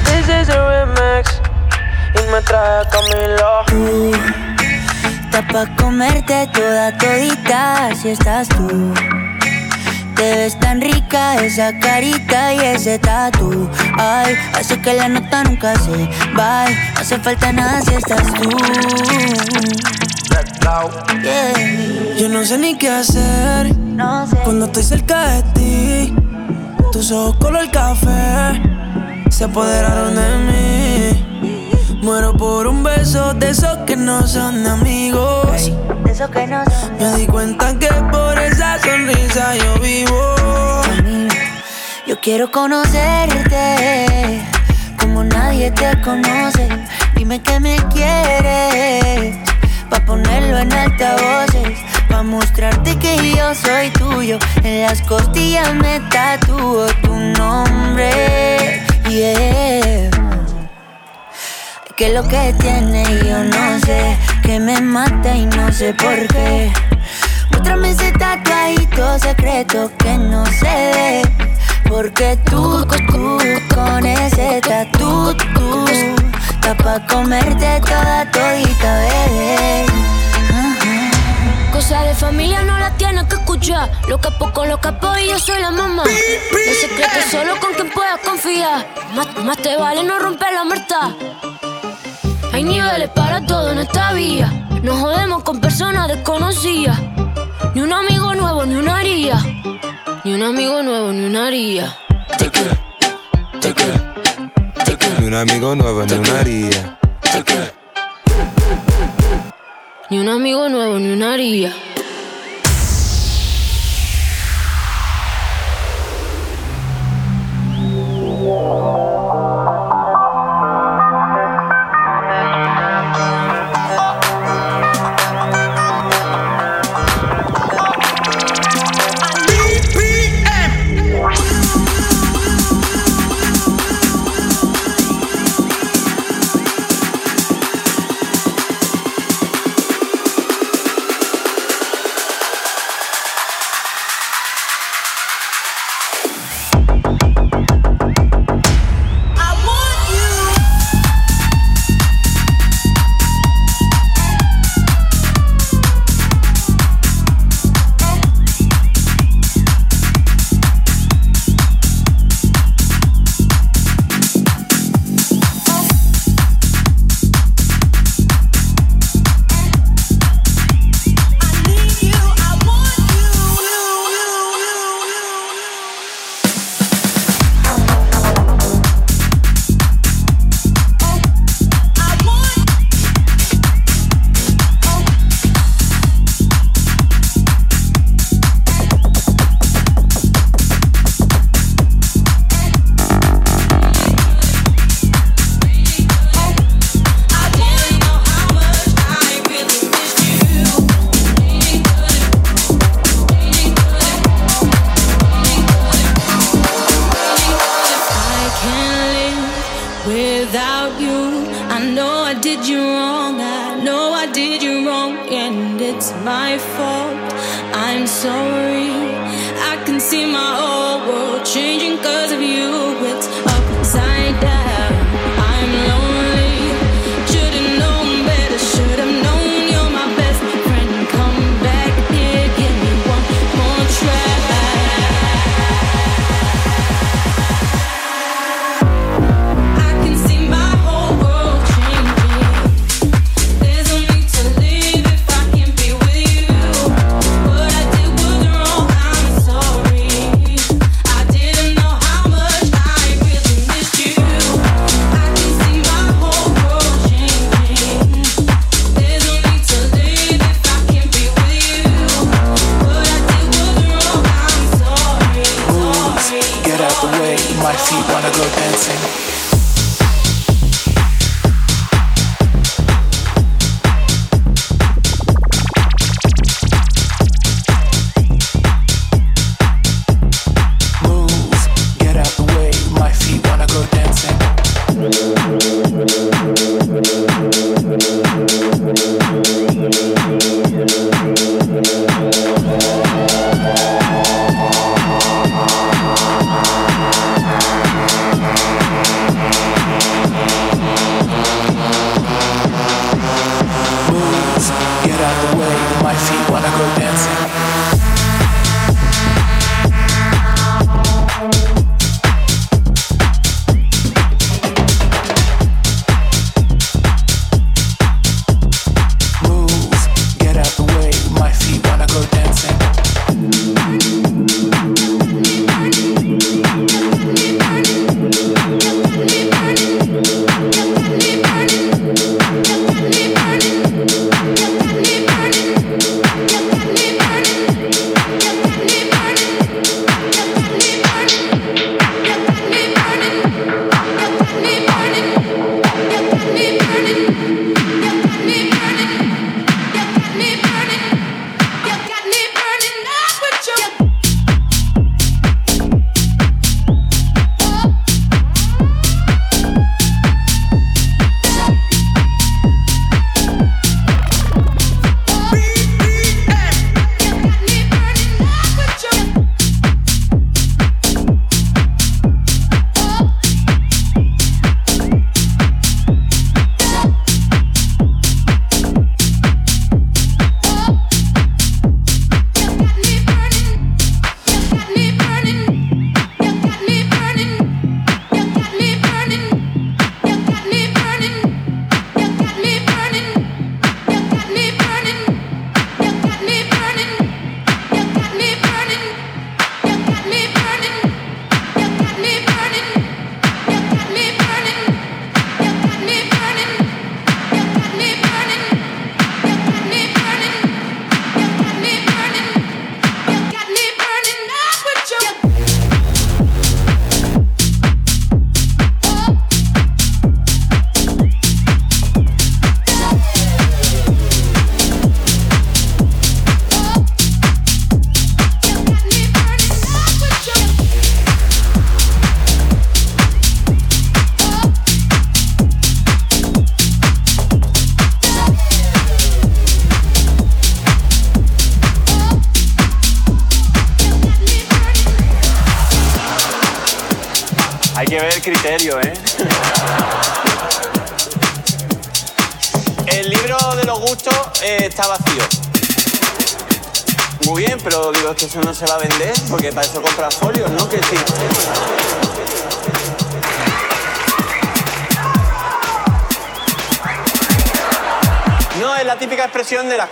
This is a remix. Y me trae Camilo.
Está pa' comerte toda todita si estás tú. Te ves tan rica esa carita y ese tatu. Ay, hace que la nota nunca se va. No hace falta nada si estás tú. Yeah.
Yo no sé ni qué hacer cuando estoy cerca de ti. Tus ojos color café se apoderaron de mí. Muero por un beso de esos que no son amigos.
De esos que no son
Me di cuenta que por esa sonrisa yo vivo.
Yo quiero conocerte como nadie te conoce. Dime que me quieres pa ponerlo en altavoces, pa mostrarte que yo soy tuyo. En las costillas me tatúo tu nombre. Yeah. Que lo que tiene yo no sé, que me mata y no sé por qué. Muéstrame ese tatuadito secreto que no se ve. Porque tú, tú, con ese tatu, tú, está pa' comerte toda todita, bebé.
Cosa de familia no la tienes que escuchar. Lo capo con lo capo y yo soy la mamá. Los secretos solo con quien puedas confiar. Más, más te vale no romper la muerta. Hay niveles para todo en esta vía. No jodemos con personas desconocidas. Ni un amigo nuevo, ni una haría. Ni un amigo nuevo, ni una haría.
Ni un amigo nuevo, ni una haría.
Ni un amigo nuevo, ni una haría.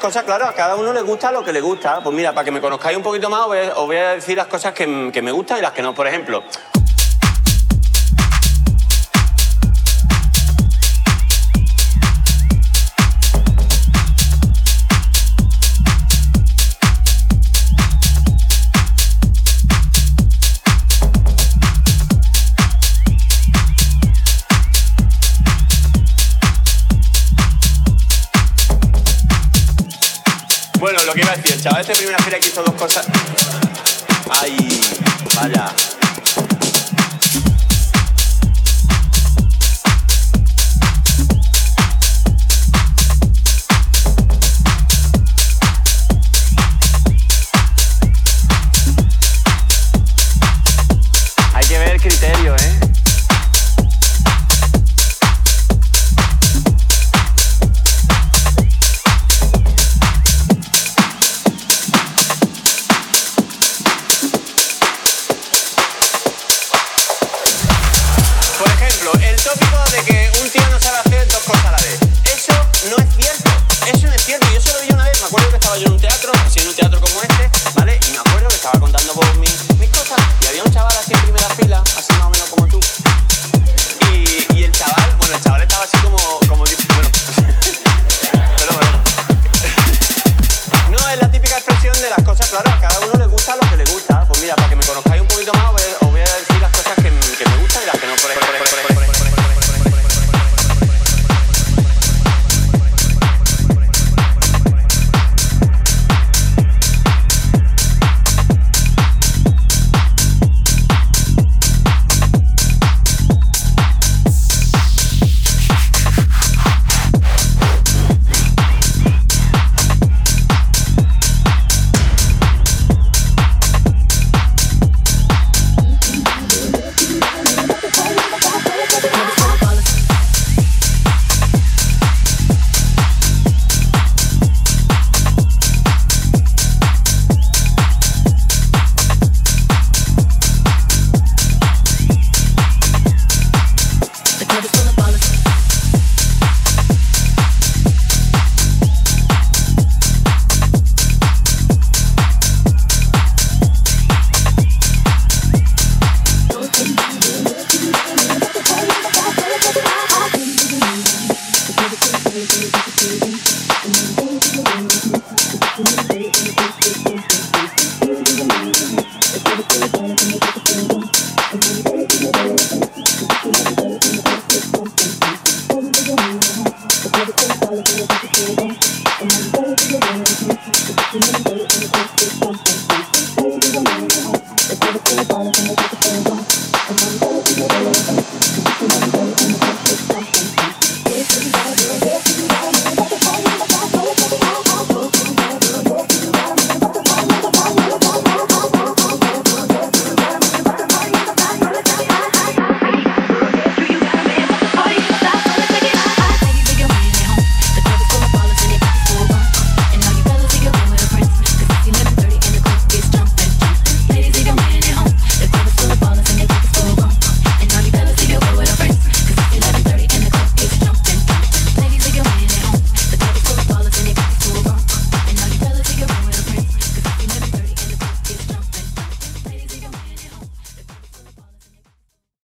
cosas, claro, a cada uno le gusta lo que le gusta. Pues mira, para que me conozcáis un poquito más, os voy a, decir las cosas que, que me gustan y las que no. Por ejemplo, mira que hizo dos cosas.